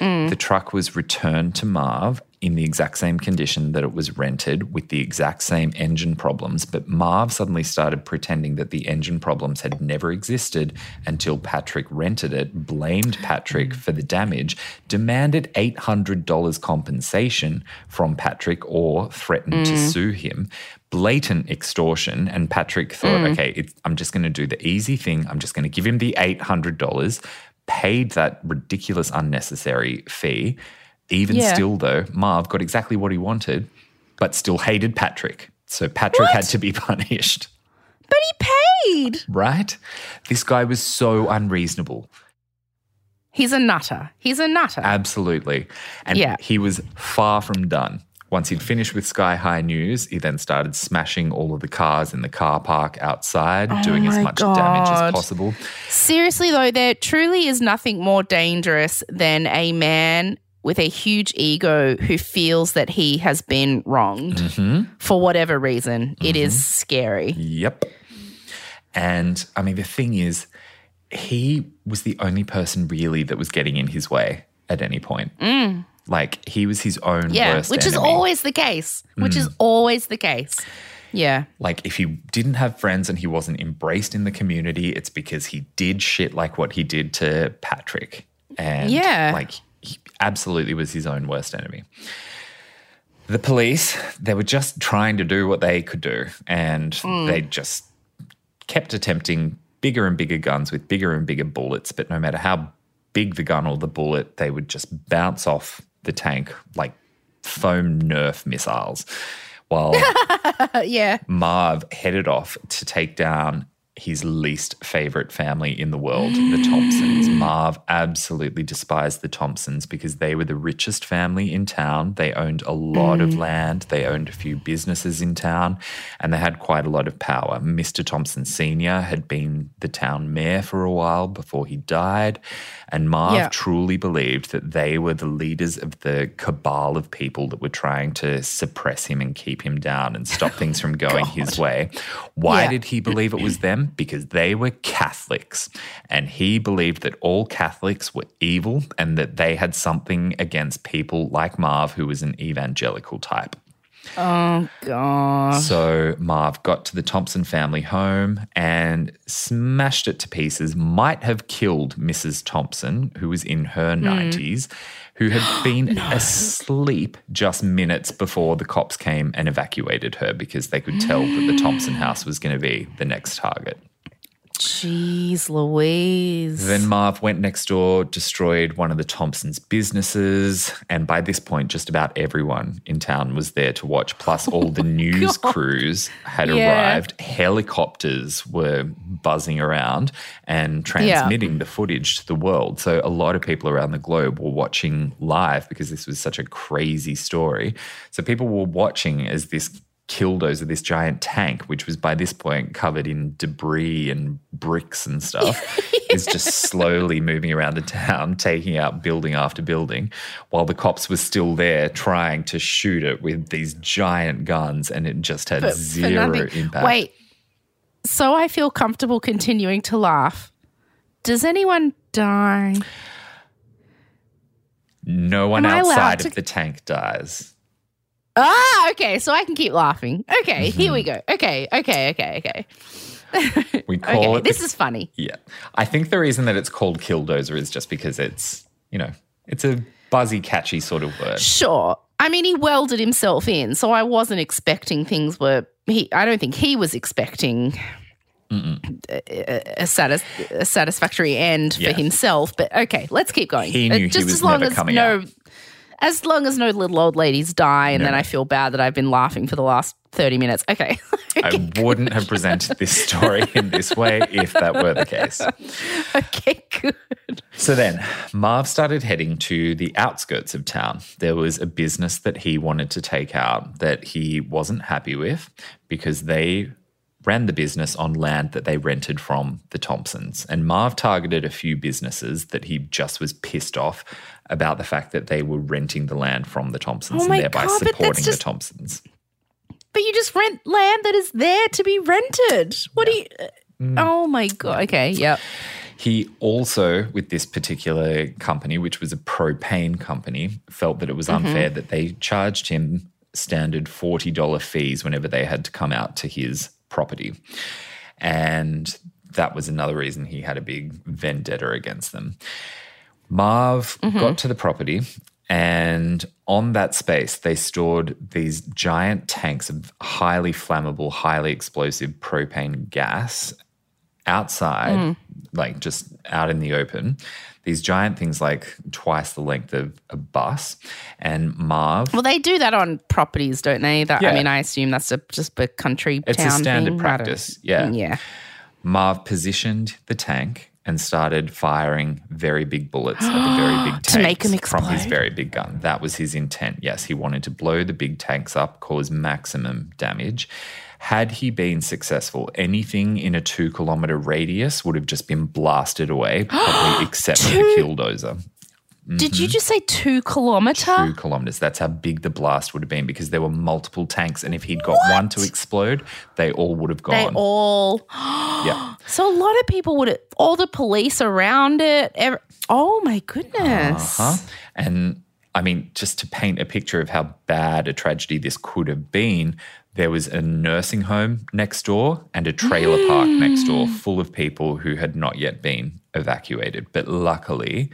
Mm. The truck was returned to Marv in the exact same condition that it was rented with the exact same engine problems, but Marv suddenly started pretending that the engine problems had never existed until Patrick rented it, blamed Patrick mm. for the damage, demanded $800 compensation from Patrick or threatened to mm. sue him. Blatant extortion. And Patrick thought, mm. okay, it's, I'm just going to do the easy thing. I'm just going to give him the $800, paid that ridiculous, unnecessary fee. Even Yeah. still, though, Marv got exactly what he wanted, but still hated Patrick. So Patrick had to be punished, But he paid. right? This guy was so unreasonable. He's a nutter. He's a nutter. Absolutely. And Yeah. he was far from done. Once he'd finished with Sky-Hi News, he then started smashing all of the cars in the car park outside, oh doing as Oh much damage as possible. Seriously, though, there truly is nothing more dangerous than a man with a huge ego who feels that he has been wronged for whatever reason. It is scary. Yep. And I mean, the thing is, he was the only person really that was getting in his way at any point. Like, he was his own Mm. Yeah, worst which is enemy. Mm. always the case. Which is always the case. Yeah. like if he didn't have friends and he wasn't embraced in the community, it's because he did shit like what he did to Patrick. And Yeah. like absolutely was his own worst enemy. The police, they were just trying to do what they could do. And hmm. they just kept attempting bigger and bigger guns with bigger and bigger bullets. But no matter how big the gun or the bullet, they would just bounce off the tank like foam Nerf missiles. While yeah. Marv headed off to take down his least favorite family in the world, the Thompsons. Marv absolutely despised the Thompsons because they were the richest family in town. They owned a lot of mm. land, they owned a few businesses in town, and they had quite a lot of power. Mr. Thompson Sr. had been the town mayor for a while before he died, and Marv Yeah. truly believed that they were the leaders of the cabal of people that were trying to suppress him and keep him down and stop things from going his way. Why Yeah. did he believe it was them? Because they were Catholics. And he believed that all Catholics were evil and that they had something against people like Marv, who was an evangelical type. Oh, God. So Marv got to the Thompson family home and smashed it to pieces, might have killed Mrs. Thompson, who was in her hmm. 90s, who had been asleep just minutes before the cops came and evacuated her because they could tell that the Thompson house was going to be the next target. Jeez Louise. Then Marv went next door, destroyed one of the Thompsons' businesses, and by this point, just about everyone in town was there to watch. Plus, oh all the news crews had Yeah. arrived. Helicopters were buzzing around and transmitting the footage to the world. So, a lot of people around the globe were watching live because this was such a crazy story. So, people were watching as this killdozer, this giant tank, which was by this point covered in debris and bricks and stuff, is just slowly moving around the town, taking out building after building, while the cops were still there trying to shoot it with these giant guns, and it just had for zero nothing. impact. Wait. So I feel comfortable continuing to laugh Does anyone die? No one Am outside to- of the tank dies. Ah, okay. So I can keep laughing. Okay, here we Mm-hmm. go. Okay, okay, okay, okay. We call Okay, it this the- is funny. Yeah. I think the reason that it's called Killdozer is just because it's, you know, it's a buzzy, catchy sort of word. Sure. I mean, he welded himself in, so I wasn't expecting things were. He, I don't think he was expecting a, a, satis, a satisfactory end Yeah. for himself. But okay, let's keep going. He Uh, knew he just was as long never as coming no, out. As long as no little old ladies die, and No. then I feel bad that I've been laughing for the last thirty minutes. Okay. I wouldn't have presented this story in this way if that were the case. okay. Good. So then, Marv started heading to the outskirts of town. There was a business that he wanted to take out that he wasn't happy with because they ran the business on land that they rented from the Thompsons. And Marv targeted a few businesses that he just was pissed off about the fact that they were renting the land from the Thompsons Oh and thereby God, supporting just- the Thompsons. But you just rent land that is there to be rented. What do you? Mm. Oh my god. Okay. Yep. He also, with this particular company, which was a propane company, felt that it was unfair that they charged him standard $40 fees whenever they had to come out to his property. And that was another reason he had a big vendetta against them. Marv mm-hmm. got to the property, and on that space, they stored these giant tanks of highly flammable, highly explosive propane gas outside, mm-hmm. like just out in the open. These giant things, like twice the length of a bus. And Marv, Well, they do that on properties, don't they? That Yeah. I mean, I assume that's a, just a country it's town a standard thing. Practice. Yeah. Yeah. Marv positioned the tank and started firing very big bullets at the very big tanks To make 'em from his very big gun. That was his intent. Yes, he wanted to blow the big tanks up, cause maximum damage. Had he been successful, anything in a two kilometer radius would have just been blasted away, probably except for the Two- Did you mm-hmm. just say two kilometer? Two kilometers. That's how big the blast would have been because there were multiple tanks, and if he'd got one to explode, they all would have gone. They all. yeah. So a lot of people would. All the police around it. ev oh my goodness. Huh? And I mean, just to paint a picture of how bad a tragedy this could have been, there was a nursing home next door and a trailer park next door mm. full of people who had not yet been evacuated. But luckily,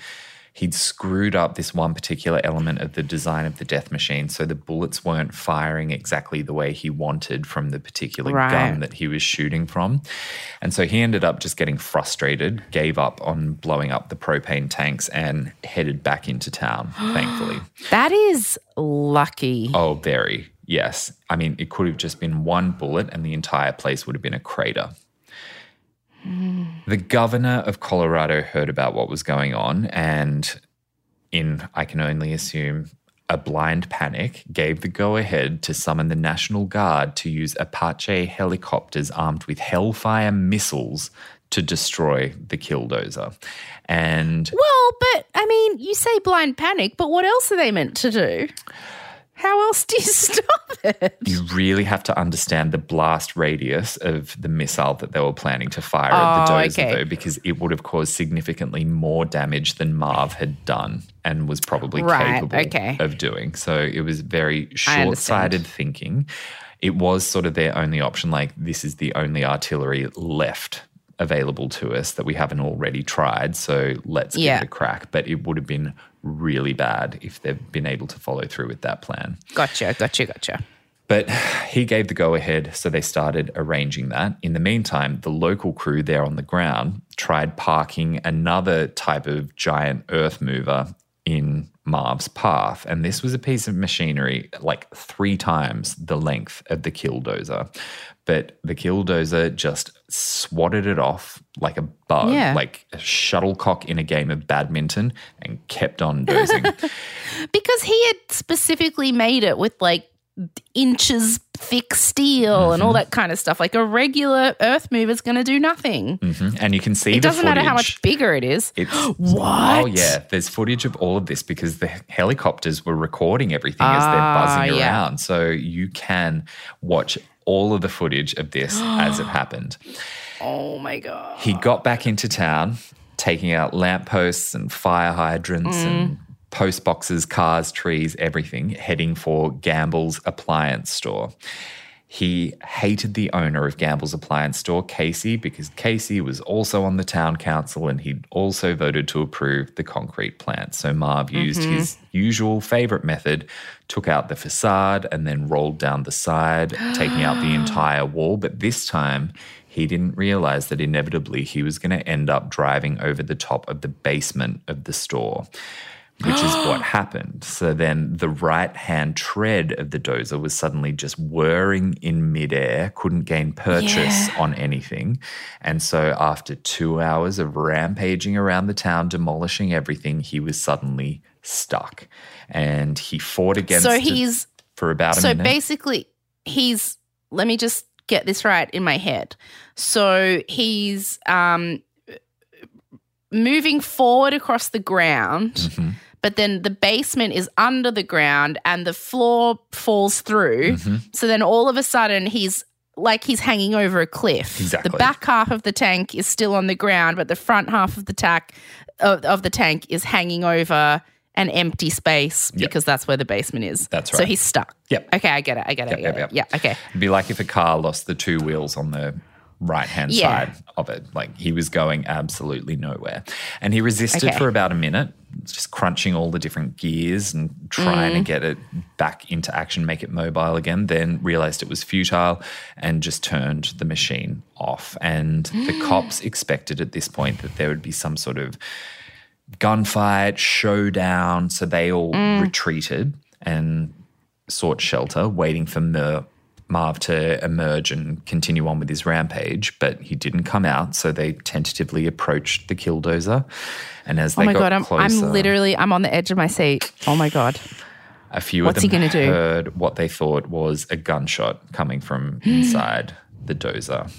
he'd screwed up this one particular element of the design of the death machine. So the bullets weren't firing exactly the way he wanted from the particular Right. gun that he was shooting from. And so he ended up just getting frustrated, gave up on blowing up the propane tanks, and headed back into town, thankfully. That is lucky. Oh, very. Yes. I mean, it could have just been one bullet and the entire place would have been a crater. The governor of Colorado heard about what was going on and, in I can only assume, a blind panic, gave the go ahead to summon the National Guard to use Apache helicopters armed with Hellfire missiles to destroy the killdozer. And Well, but I mean, you say blind panic, but what else are they meant to do? How else do you stop it? you really have to understand the blast radius of the missile that they were planning to fire at the Oh, dozer, okay. though, because it would have caused significantly more damage than Marv had done and was probably Right, capable okay. of doing. So it was very short sighted thinking. It was sort of their only option, like, this is the only artillery left available to us that we haven't already tried. So let's give it a crack. But it would have been really bad if they've been able to follow through with that plan. Gotcha, gotcha, gotcha. But he gave the go ahead, so they started arranging that. In the meantime, the local crew there on the ground tried parking another type of giant earth mover in Marv's path. And this was a piece of machinery like three times the length of the killdozer. But the killdozer just swatted it off like a bug, Yeah. like a shuttlecock in a game of badminton, and kept on dozing. Because he had specifically made it with like inches thick steel and Mm-hmm. all that kind of stuff. Like a regular earth mover mover's going to do nothing. Mhm. And you can see It doesn't matter how much bigger it is. It's What? Oh yeah, there's footage of all of this because the helicopters were recording everything as they're Ah, buzzing yeah. around. So you can watch all of the footage of this as it happened. Oh my god. He got back into town, taking out lampposts and fire hydrants mm. and post boxes, cars, trees, everything, heading for Gamble's appliance store. He hated the owner of Gamble's appliance store, Casey, because Casey was also on the town council and he'd also voted to approve the concrete plant. So Marv used mm-hmm. his usual favorite method, took out the facade and then rolled down the side, taking out the entire wall. But this time, he didn't realize that inevitably he was going to end up driving over the top of the basement of the store which is what happened. So then the right hand tread of the dozer was suddenly just whirring in midair, couldn't gain purchase on anything. And so after two hours of rampaging around the town, demolishing everything, he was suddenly stuck. And he fought against So it he's for about a so basically he's let me just get this right in my head. So he's um moving forward across the ground, Mm-hmm. But then the basement is under the ground and the floor falls through. Mm-hmm. So then all of a sudden he's like he's hanging over a cliff. Exactly. The back half of the tank is still on the ground, but the front half of the tank of, of the tank is hanging over an empty space Yep. because that's where the basement is. That's right. So he's stuck. Yep. Okay, I get it. I get it. I get yep, it. Yeah. Okay. It'd be like if a car lost the two wheels on the right hand Yeah. side of it. Like he was going absolutely nowhere. And he resisted Okay. for about a minute, just crunching all the different gears and trying Mm. to get it back into action, make it mobile again. Then realized it was futile and just turned the machine off. And the cops expected at this point that there would be some sort of gunfight, showdown. So they all Mm. retreated and sought shelter, waiting for Mer- Marv to emerge and continue on with his rampage. But he didn't come out, so they tentatively approached the killdozer. And as they Oh my got god, I'm closer, I'm literally I'm on the edge of my seat. Oh my god. a few what's of he them gonna do? heard what they thought was a gunshot coming from inside the dozer.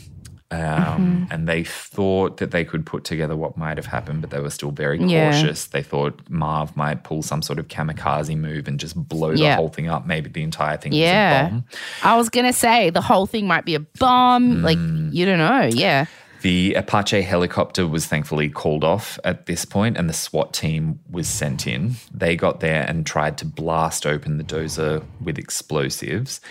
Um, Mm-hmm. And they thought that they could put together what might have happened, but they were still very Yeah. cautious. They thought Marv might pull some sort of kamikaze move and just blow the Yeah. whole thing up. Maybe the entire thing was Yeah. a bomb. I was gonna say the whole thing might be a bomb. Like Mm. you don't know. Yeah. The Apache helicopter was thankfully called off at this point, and the SWAT team was sent in. They got there and tried to blast open the dozer with explosives.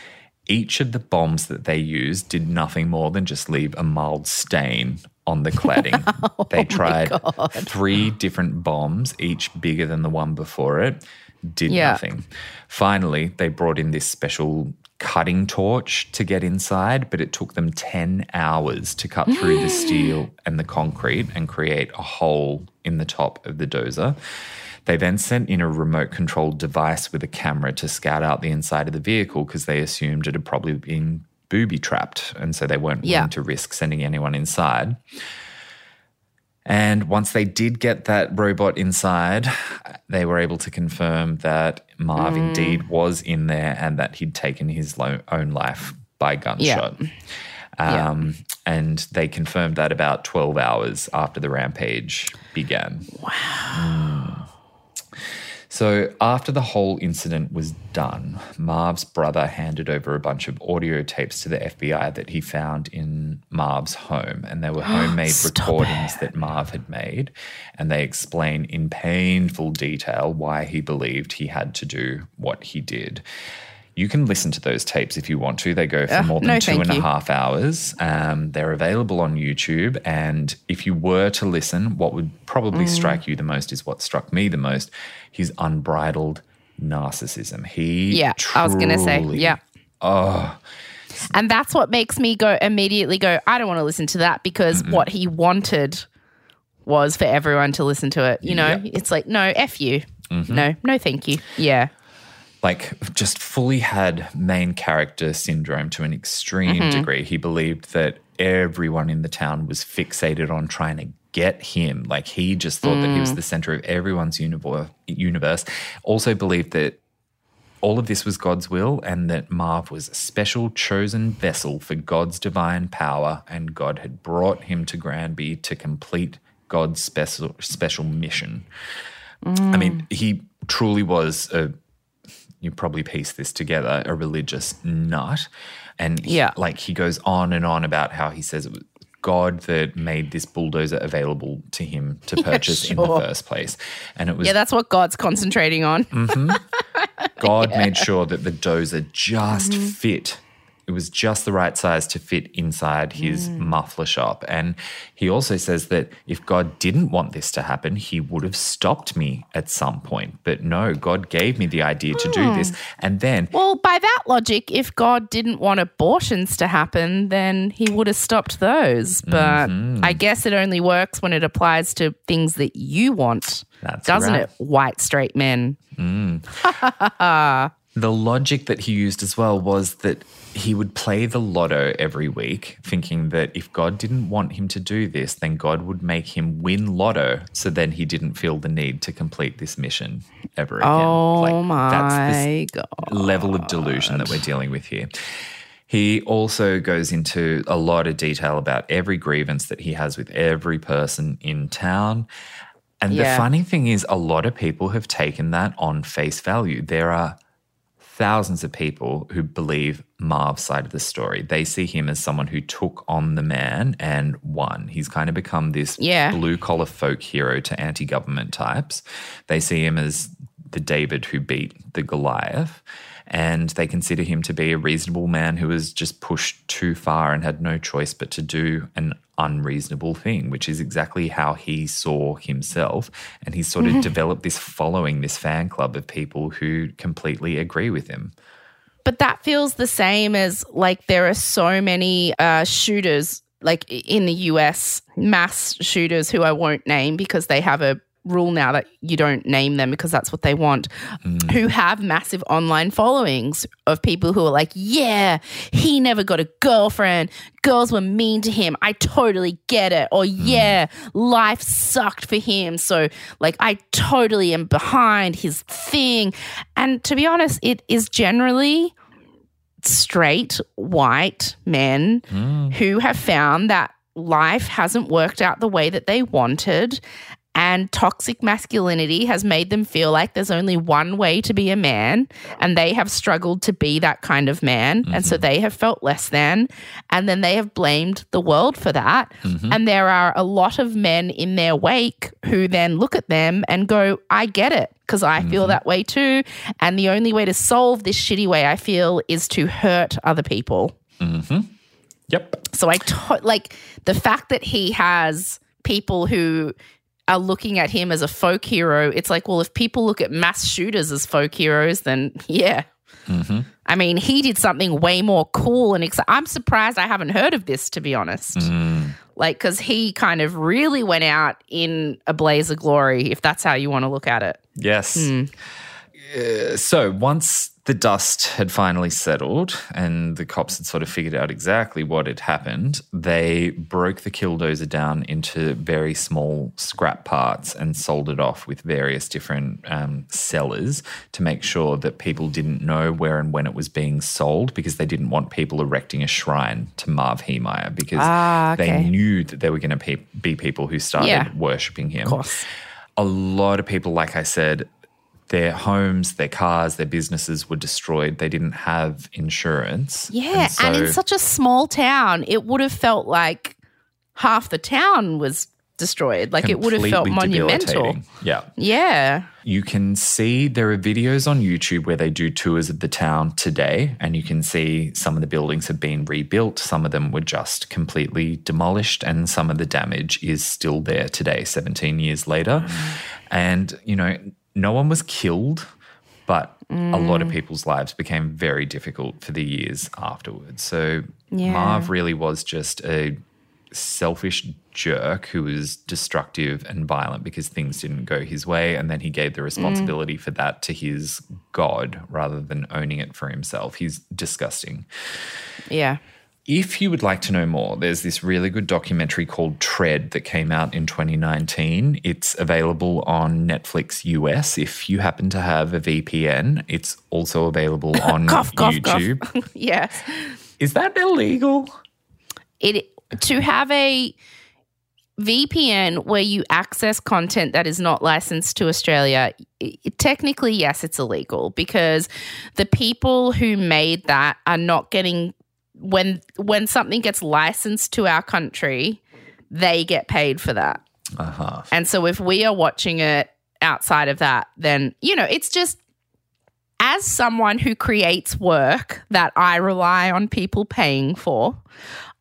Each of the bombs that they used did nothing more than just leave a mild stain on the cladding. Oh they tried three different bombs, each bigger than the one before it, did Yeah. nothing. Finally, they brought in this special cutting torch to get inside, but it took them 10 hours to cut through the steel and the concrete and create a hole in the top of the dozer. They then sent in a remote controlled device with a camera to scout out the inside of the vehicle because they assumed it had probably been booby trapped. And so they weren't Yeah. willing to risk sending anyone inside. And once they did get that robot inside, they were able to confirm that Marv Mm. indeed was in there and that he'd taken his lo- own life by gunshot. Yeah. Um, And they confirmed that about 12 hours after the rampage began. Wow. So, after the whole incident was done, Marv's brother handed over a bunch of audio tapes to the FBI that he found in Marv's home. And they were homemade recordings that Marv had made. And they explain in painful detail why he believed he had to do what he did. You can listen to those tapes if you want to. They go for Ugh, more than no, two and a half hours. Um, they're available on YouTube. And if you were to listen, what would probably Mm. strike you the most is what struck me the most his unbridled narcissism. He Yeah. I was gonna say. Yeah. Oh, And that's what makes me go immediately go, I don't want to listen to that because what he wanted was for everyone to listen to it. You know, Yep. it's like, no, F you. Mm-hmm. No, no, thank you. Yeah. like just fully had main character syndrome to an extreme Mm-hmm. degree. He believed that everyone in the town was fixated on trying to get him. Like he just thought that he Mm. was the center of everyone's universe. Also believed that all of this was God's will and that Marv was a special chosen vessel for God's divine power and God had brought him to Granby to complete God's special special mission. I mean, he truly was a you probably piece this together, a religious nut. And he- Yeah. like he goes on and on about how he says it was God that made this bulldozer available to him to purchase in the first place. And it was Yeah, that's what God's concentrating on. God made sure that the dozer just Mm-hmm. fit. It was just the right size to fit inside his Mm. muffler shop. And he also says that if God didn't want this to happen, he would have stopped me at some point. But no, God gave me the idea to do Hmm. this. And then Well, by that logic, if God didn't want abortions to happen, then he would have stopped those. But Mm-hmm. I guess it only works when it applies to things that you want, That's doesn't right. it, white straight men? The logic that he used as well was that he would play the lotto every week, thinking that if God didn't want him to do this, then God would make him win lotto. So then he didn't feel the need to complete this mission ever again. Oh my That's God. the level of delusion that we're dealing with here. He also goes into a lot of detail about every grievance that he has with every person in town. And the funny thing is, a lot of people have taken that on face value. There are thousands of people who believe Marv's side of the story. They see him as someone who took on the man and won. He's kind of become this Yeah. blue collar folk hero to anti government types. They see him as the David who beat the Goliath. And they consider him to be a reasonable man who was just pushed too far and had no choice but to do an unreasonable thing, which is exactly how he saw himself. And he sort of developed this following, this fan club of people who completely agree with him. But that feels the same as like there are so many uh, shooters, like in the US, mass shooters who I won't name because they have a rule now that you don't name them because that's what they want, mm. who have massive online followings of people who are like, yeah, he never got a girlfriend. Girls were mean to him. I totally get it. Or, mm. yeah, life sucked for him. So, like, I totally am behind his thing. And to be honest, it is generally straight white men mm. who have found that life hasn't worked out the way that they wanted and toxic masculinity has made them feel like there's only one way to be a man and they have struggled to be that kind of man and so mm-hmm. they have felt less than and then they have blamed the world for that. Mm-hmm. And there are a lot of men in their wake who then look at them and go I get it because I feel mm-hmm. that way too and the only way to solve this shitty way I feel is to hurt other people. Yep. so I to- like the fact that he has people who are looking at him as a folk hero. It's like, well, if people look at mass shooters as folk heroes, then yeah. Mm-hmm. I mean, he did something way more cool and ex- I'm surprised I haven't heard of this, to be honest. Mm. Like, because he kind of really went out in a blaze of glory, if that's how you want to look at it. Yes. Hmm. Uh, so once the dust had finally settled and the cops had sort of figured out exactly what had happened, they broke the killdozer down into very small scrap parts and sold it off with various different um, sellers to make sure that people didn't know where and when it was being sold because they didn't want people erecting a shrine to Marv Heemeyer because Ah, they knew that there were going to pe- be people who started Yeah. worshipping him Of course. a lot of people, like I said, their homes, their cars, their businesses were destroyed. They didn't have insurance. Yeah. so, and in such a small town, it would have felt like half the town was destroyed. Like it would have felt monumental. Yeah. Yeah. You can see there are videos on YouTube where they do tours of the town today, and you can see some of the buildings have been rebuilt. Some of them were just completely demolished, and some of the damage is still there today, 17 years later. Mm. And, you know, no one was killed, but a lot of mm. people's lives became very difficult for the years afterwards. So Yeah. Marv really was just a selfish jerk who was destructive and violent because things didn't go his way. And then he gave the mm. responsibility for that to his God rather than owning it for himself. He's disgusting. Yeah. If you would like to know more, there's this really good documentary called Tread that came out in 2019. It's available on Netflix US. If you happen to have a VPN, it's also available on Cough, cough, cough. YouTube. yes. Is that illegal? It to have a VPN where you access content that is not licensed to Australia, i- technically, yes, it's illegal because the people who made that are not getting when when something gets licensed to our country, they get paid for that. Uh-huh. And so if we are watching it outside of that, then, you know, it's just as someone who creates work that I rely on people paying for,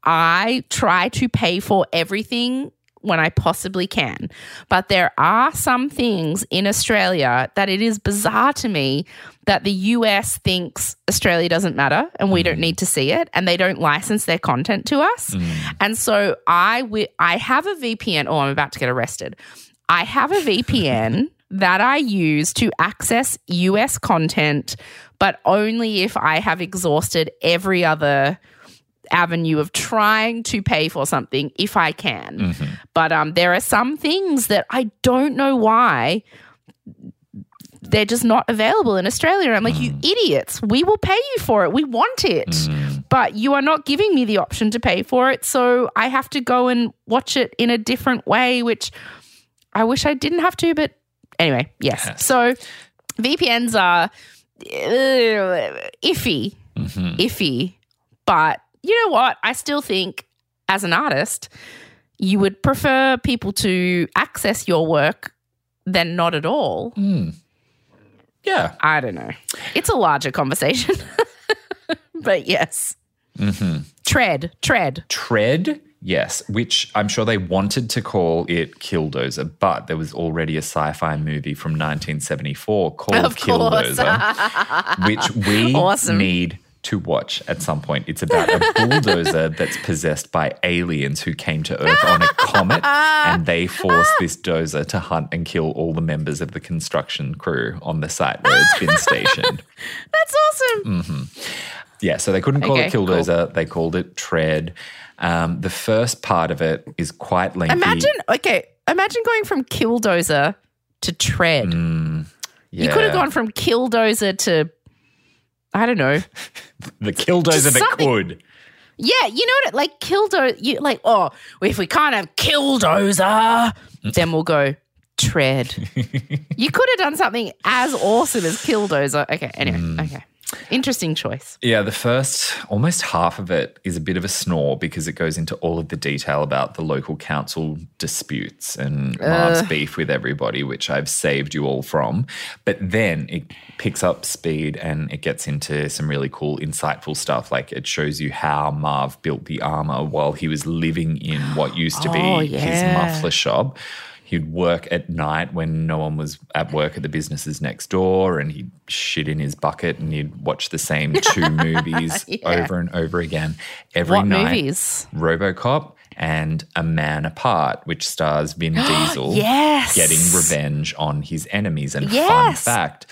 I try to pay for everything when I possibly can. But there are some things in Australia that it is bizarre to me that the US thinks Australia doesn't matter and we don't mm. need to see it and they don't license their content to us. Mm. And so I wi- I have a VPN. Oh, I'm about to get arrested. I have a VPN that I use to access US content, but only if I have exhausted every other avenue of trying to pay for something if I can. Mm-hmm. But um, there are some things that I don't know why they're just not available in Australia. I'm like, you mm. idiots, we will pay you for it. We want it. Mm. But you are not giving me the option to pay for it. So I have to go and watch it in a different way, which I wish I didn't have to. But anyway, yes. Yes. So VPNs are uh, iffy, mm-hmm. iffy. But you know what? I still think as an artist, you would prefer people to access your work than not at all. Hmm. Yeah. I don't know. It's a larger conversation. but yes. Mm-hmm. Tread, tread. Tread, yes, which I'm sure they wanted to call it Killdozer, but there was already a sci-fi movie from 1974 called Of. Killdozer, which we Awesome. need to watch at some point. It's about a bulldozer that's possessed by aliens who came to Earth on a comet, and they force this dozer to hunt and kill all the members of the construction crew on the site where it's been stationed. That's awesome. Yeah, so they couldn't call Okay, it Killdozer. They called it Tread. Um, the first part of it is quite lengthy. Imagine, okay, imagine going from killdozer to tread. Mm, You could have gone from killdozer to, I don't know. the Killdozer that could. Yeah, you know what? Like killdozer, you like, oh, if we can't have killdozer, then we'll go tread. you could have done something as awesome as killdozer. Okay, anyway, Mm. okay. Interesting choice. Yeah, the first almost half of it is a bit of a snore because it goes into all of the detail about the local council disputes and Marv's beef with everybody, which I've saved you all from. But then it picks up speed and it gets into some really cool, insightful stuff. Like it shows you how Marv built the armor while he was living in what used to be Oh, his muffler shop. He'd work at night when no one was at work at the businesses next door, and he'd shit in his bucket and he'd watch the same two movies over and over again every What night. movies? Robocop and A Man Apart, which stars Vin Diesel Yes. getting revenge on his enemies. And fun fact,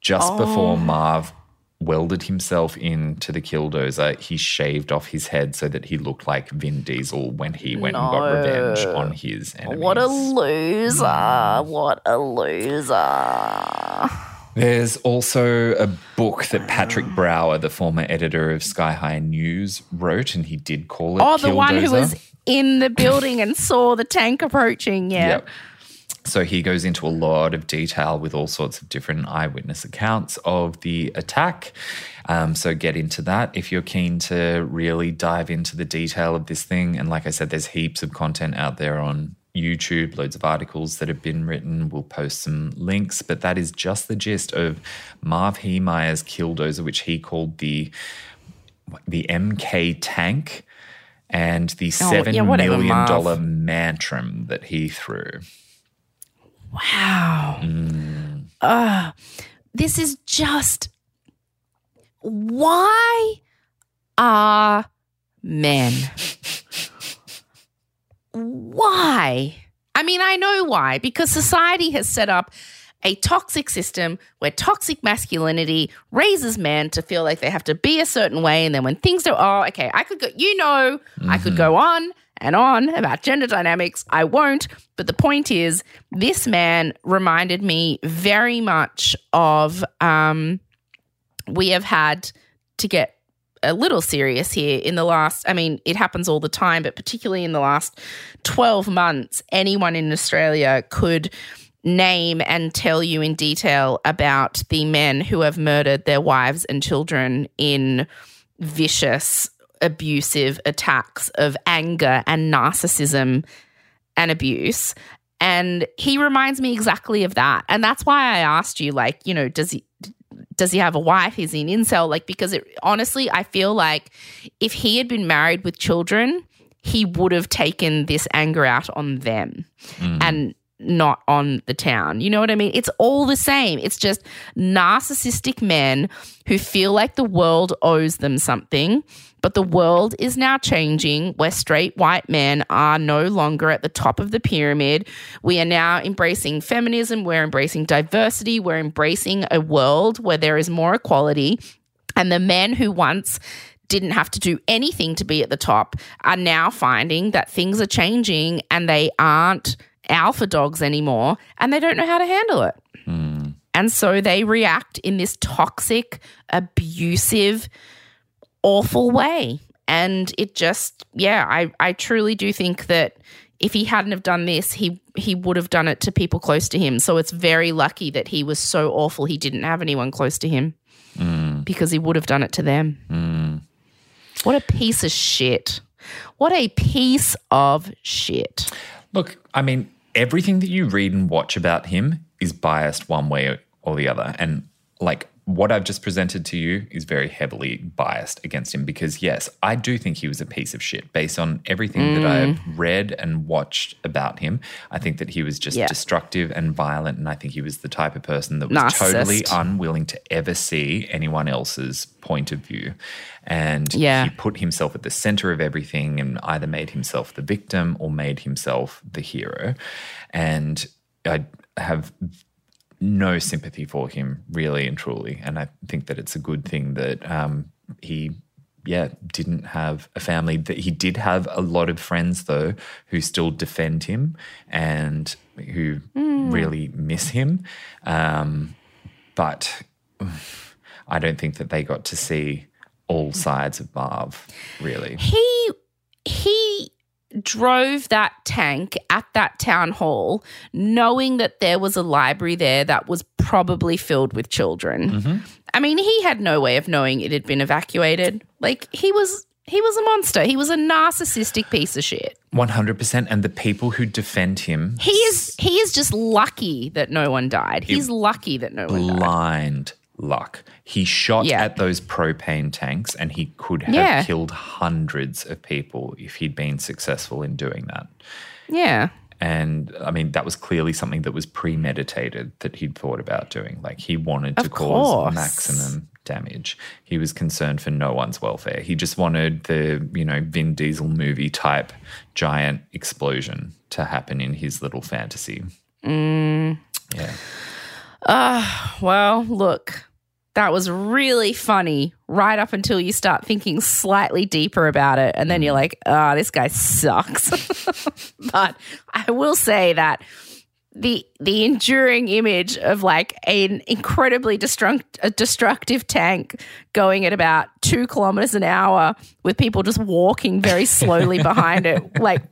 just before oh. Marv welded himself into the killdozer, he shaved off his head so that he looked like Vin Diesel when he went and got revenge on his enemies. What a loser. What a loser. There's also a book that Patrick Brower, the former editor of Sky-Hi News, wrote, and he did call it Oh, the one who was in the building and saw the tank approaching. Yeah. Yep. So he goes into a lot of detail with all sorts of different eyewitness accounts of the attack. Um, so get into that if you're keen to really dive into the detail of this thing. And like I said, there's heaps of content out there on YouTube, loads of articles that have been written. We'll post some links, but that is just the gist of Marv Heemeyer's Killdozer, which he called the the MK tank and the Oh, seven yeah, million whatever, dollar Marv. mantrum that he threw. Wow. Mm. Uh, this is just why are men? why? I mean, I know why, because society has set up a toxic system where toxic masculinity raises men to feel like they have to be a certain way. And then when things don't, oh, okay, I could go, you know, I could go on and on about gender dynamics. I won't. But the point is, this man reminded me very much of, um, we have had to get a little serious here in the last I mean it happens all the time but particularly in the last 12 months anyone in Australia could name and tell you in detail about the men who have murdered their wives and children in vicious abusive attacks of anger and narcissism and abuse. And he reminds me exactly of that. And that's why I asked you, like, you know, does he does he have a wife? Is he an incel? Like, because it honestly, I feel like if he had been married with children, he would have taken this anger out on them mm. and not on the town. You know what I mean? It's all the same. It's just narcissistic men who feel like the world owes them something, but the world is now changing where straight white men are no longer at the top of the pyramid. We are now embracing feminism, we're embracing diversity, we're embracing a world where there is more equality. And the men who once didn't have to do anything to be at the top are now finding that things are changing and they aren't alpha dogs anymore and they don't know how to handle it. Hmm. And so they react in this toxic, abusive, awful way. And it just, yeah, I, I truly do think that if he hadn't have done this, he he would have done it to people close to him. So it's very lucky that he was so awful he didn't have anyone close to him mm. because he would have done it to them. Mm. What a piece of shit. What a piece of shit. Look, I mean, everything that you read and watch about him is biased one way or the other. And like what I've just presented to you is very heavily biased against him because, yes, I do think he was a piece of shit based on everything that I've mm. read and watched about him. I think that he was just Yeah. destructive and violent. And I think he was the type of person that was Narcissist. totally unwilling to ever see anyone else's point of view. And Yeah. he put himself at the center of everything and either made himself the victim or made himself the hero. And I have no sympathy for him, really and truly. And I think that it's a good thing that um, he, yeah, didn't have a family. That he did have a lot of friends though who still defend him and who really miss him. Um, but I don't think that they got to see all sides of Marv, really. He he drove that tank at that town hall knowing that there was a library there that was probably filled with children. Mm-hmm. I mean, he had no way of knowing it had been evacuated. Like he was he was a monster. He was a narcissistic piece of shit. 100%. And the people who defend him He is he is just lucky that no one died. He's lucky that no one died. blind luck. He shot Yeah. at those propane tanks and he could have Yeah. killed hundreds of people if he'd been successful in doing that. Yeah. And I mean, that was clearly something that was premeditated that he'd thought about doing. Like he wanted to Of cause course. maximum damage. He was concerned for no one's welfare. He just wanted the, you know, Vin Diesel movie type giant explosion to happen in his little fantasy. Mm. Yeah. Uh well, look, that was really funny right up until you start thinking slightly deeper about it. And then you're like, oh, this guy sucks. but I will say that the the enduring image of like an incredibly destruct, a destructive tank going at about two kilometers an hour with people just walking very slowly behind it, like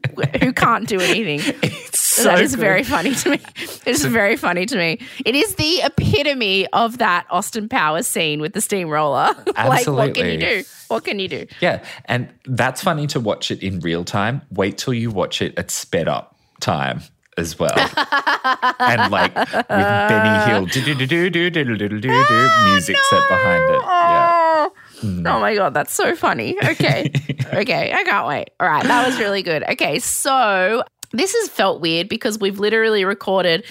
who can't do anything. that is very funny to me. It's very funny to me. It is the epitome of that Austin Powers scene with the steamroller. like, what can you do? What can you do? Yeah, and that's funny to watch it in real time. Wait till you watch it at sped up time as well. and like with Benny Hill music set behind it. Yeah. Oh my god, that's so funny. Okay. okay, I can't wait. All right, that was really good. Okay, so this has felt weird because we've literally recorded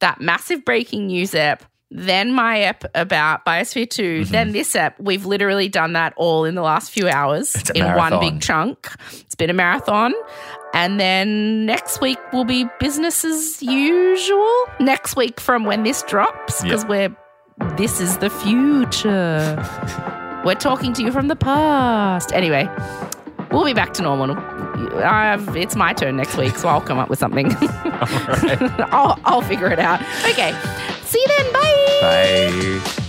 that massive breaking news app then my ep about Biosphere 2, then this ep. We've literally done that all in the last few hours in one big chunk. It's been a marathon. And then next week will be business as usual. Next week from when this drops, because Yep. we're this is the future. We're talking to you from the past. Anyway, we'll be back to normal. I've, it's my turn next week, so I'll come up with something. I'll, I'll figure it out. Okay. See you then. Bye. Bye.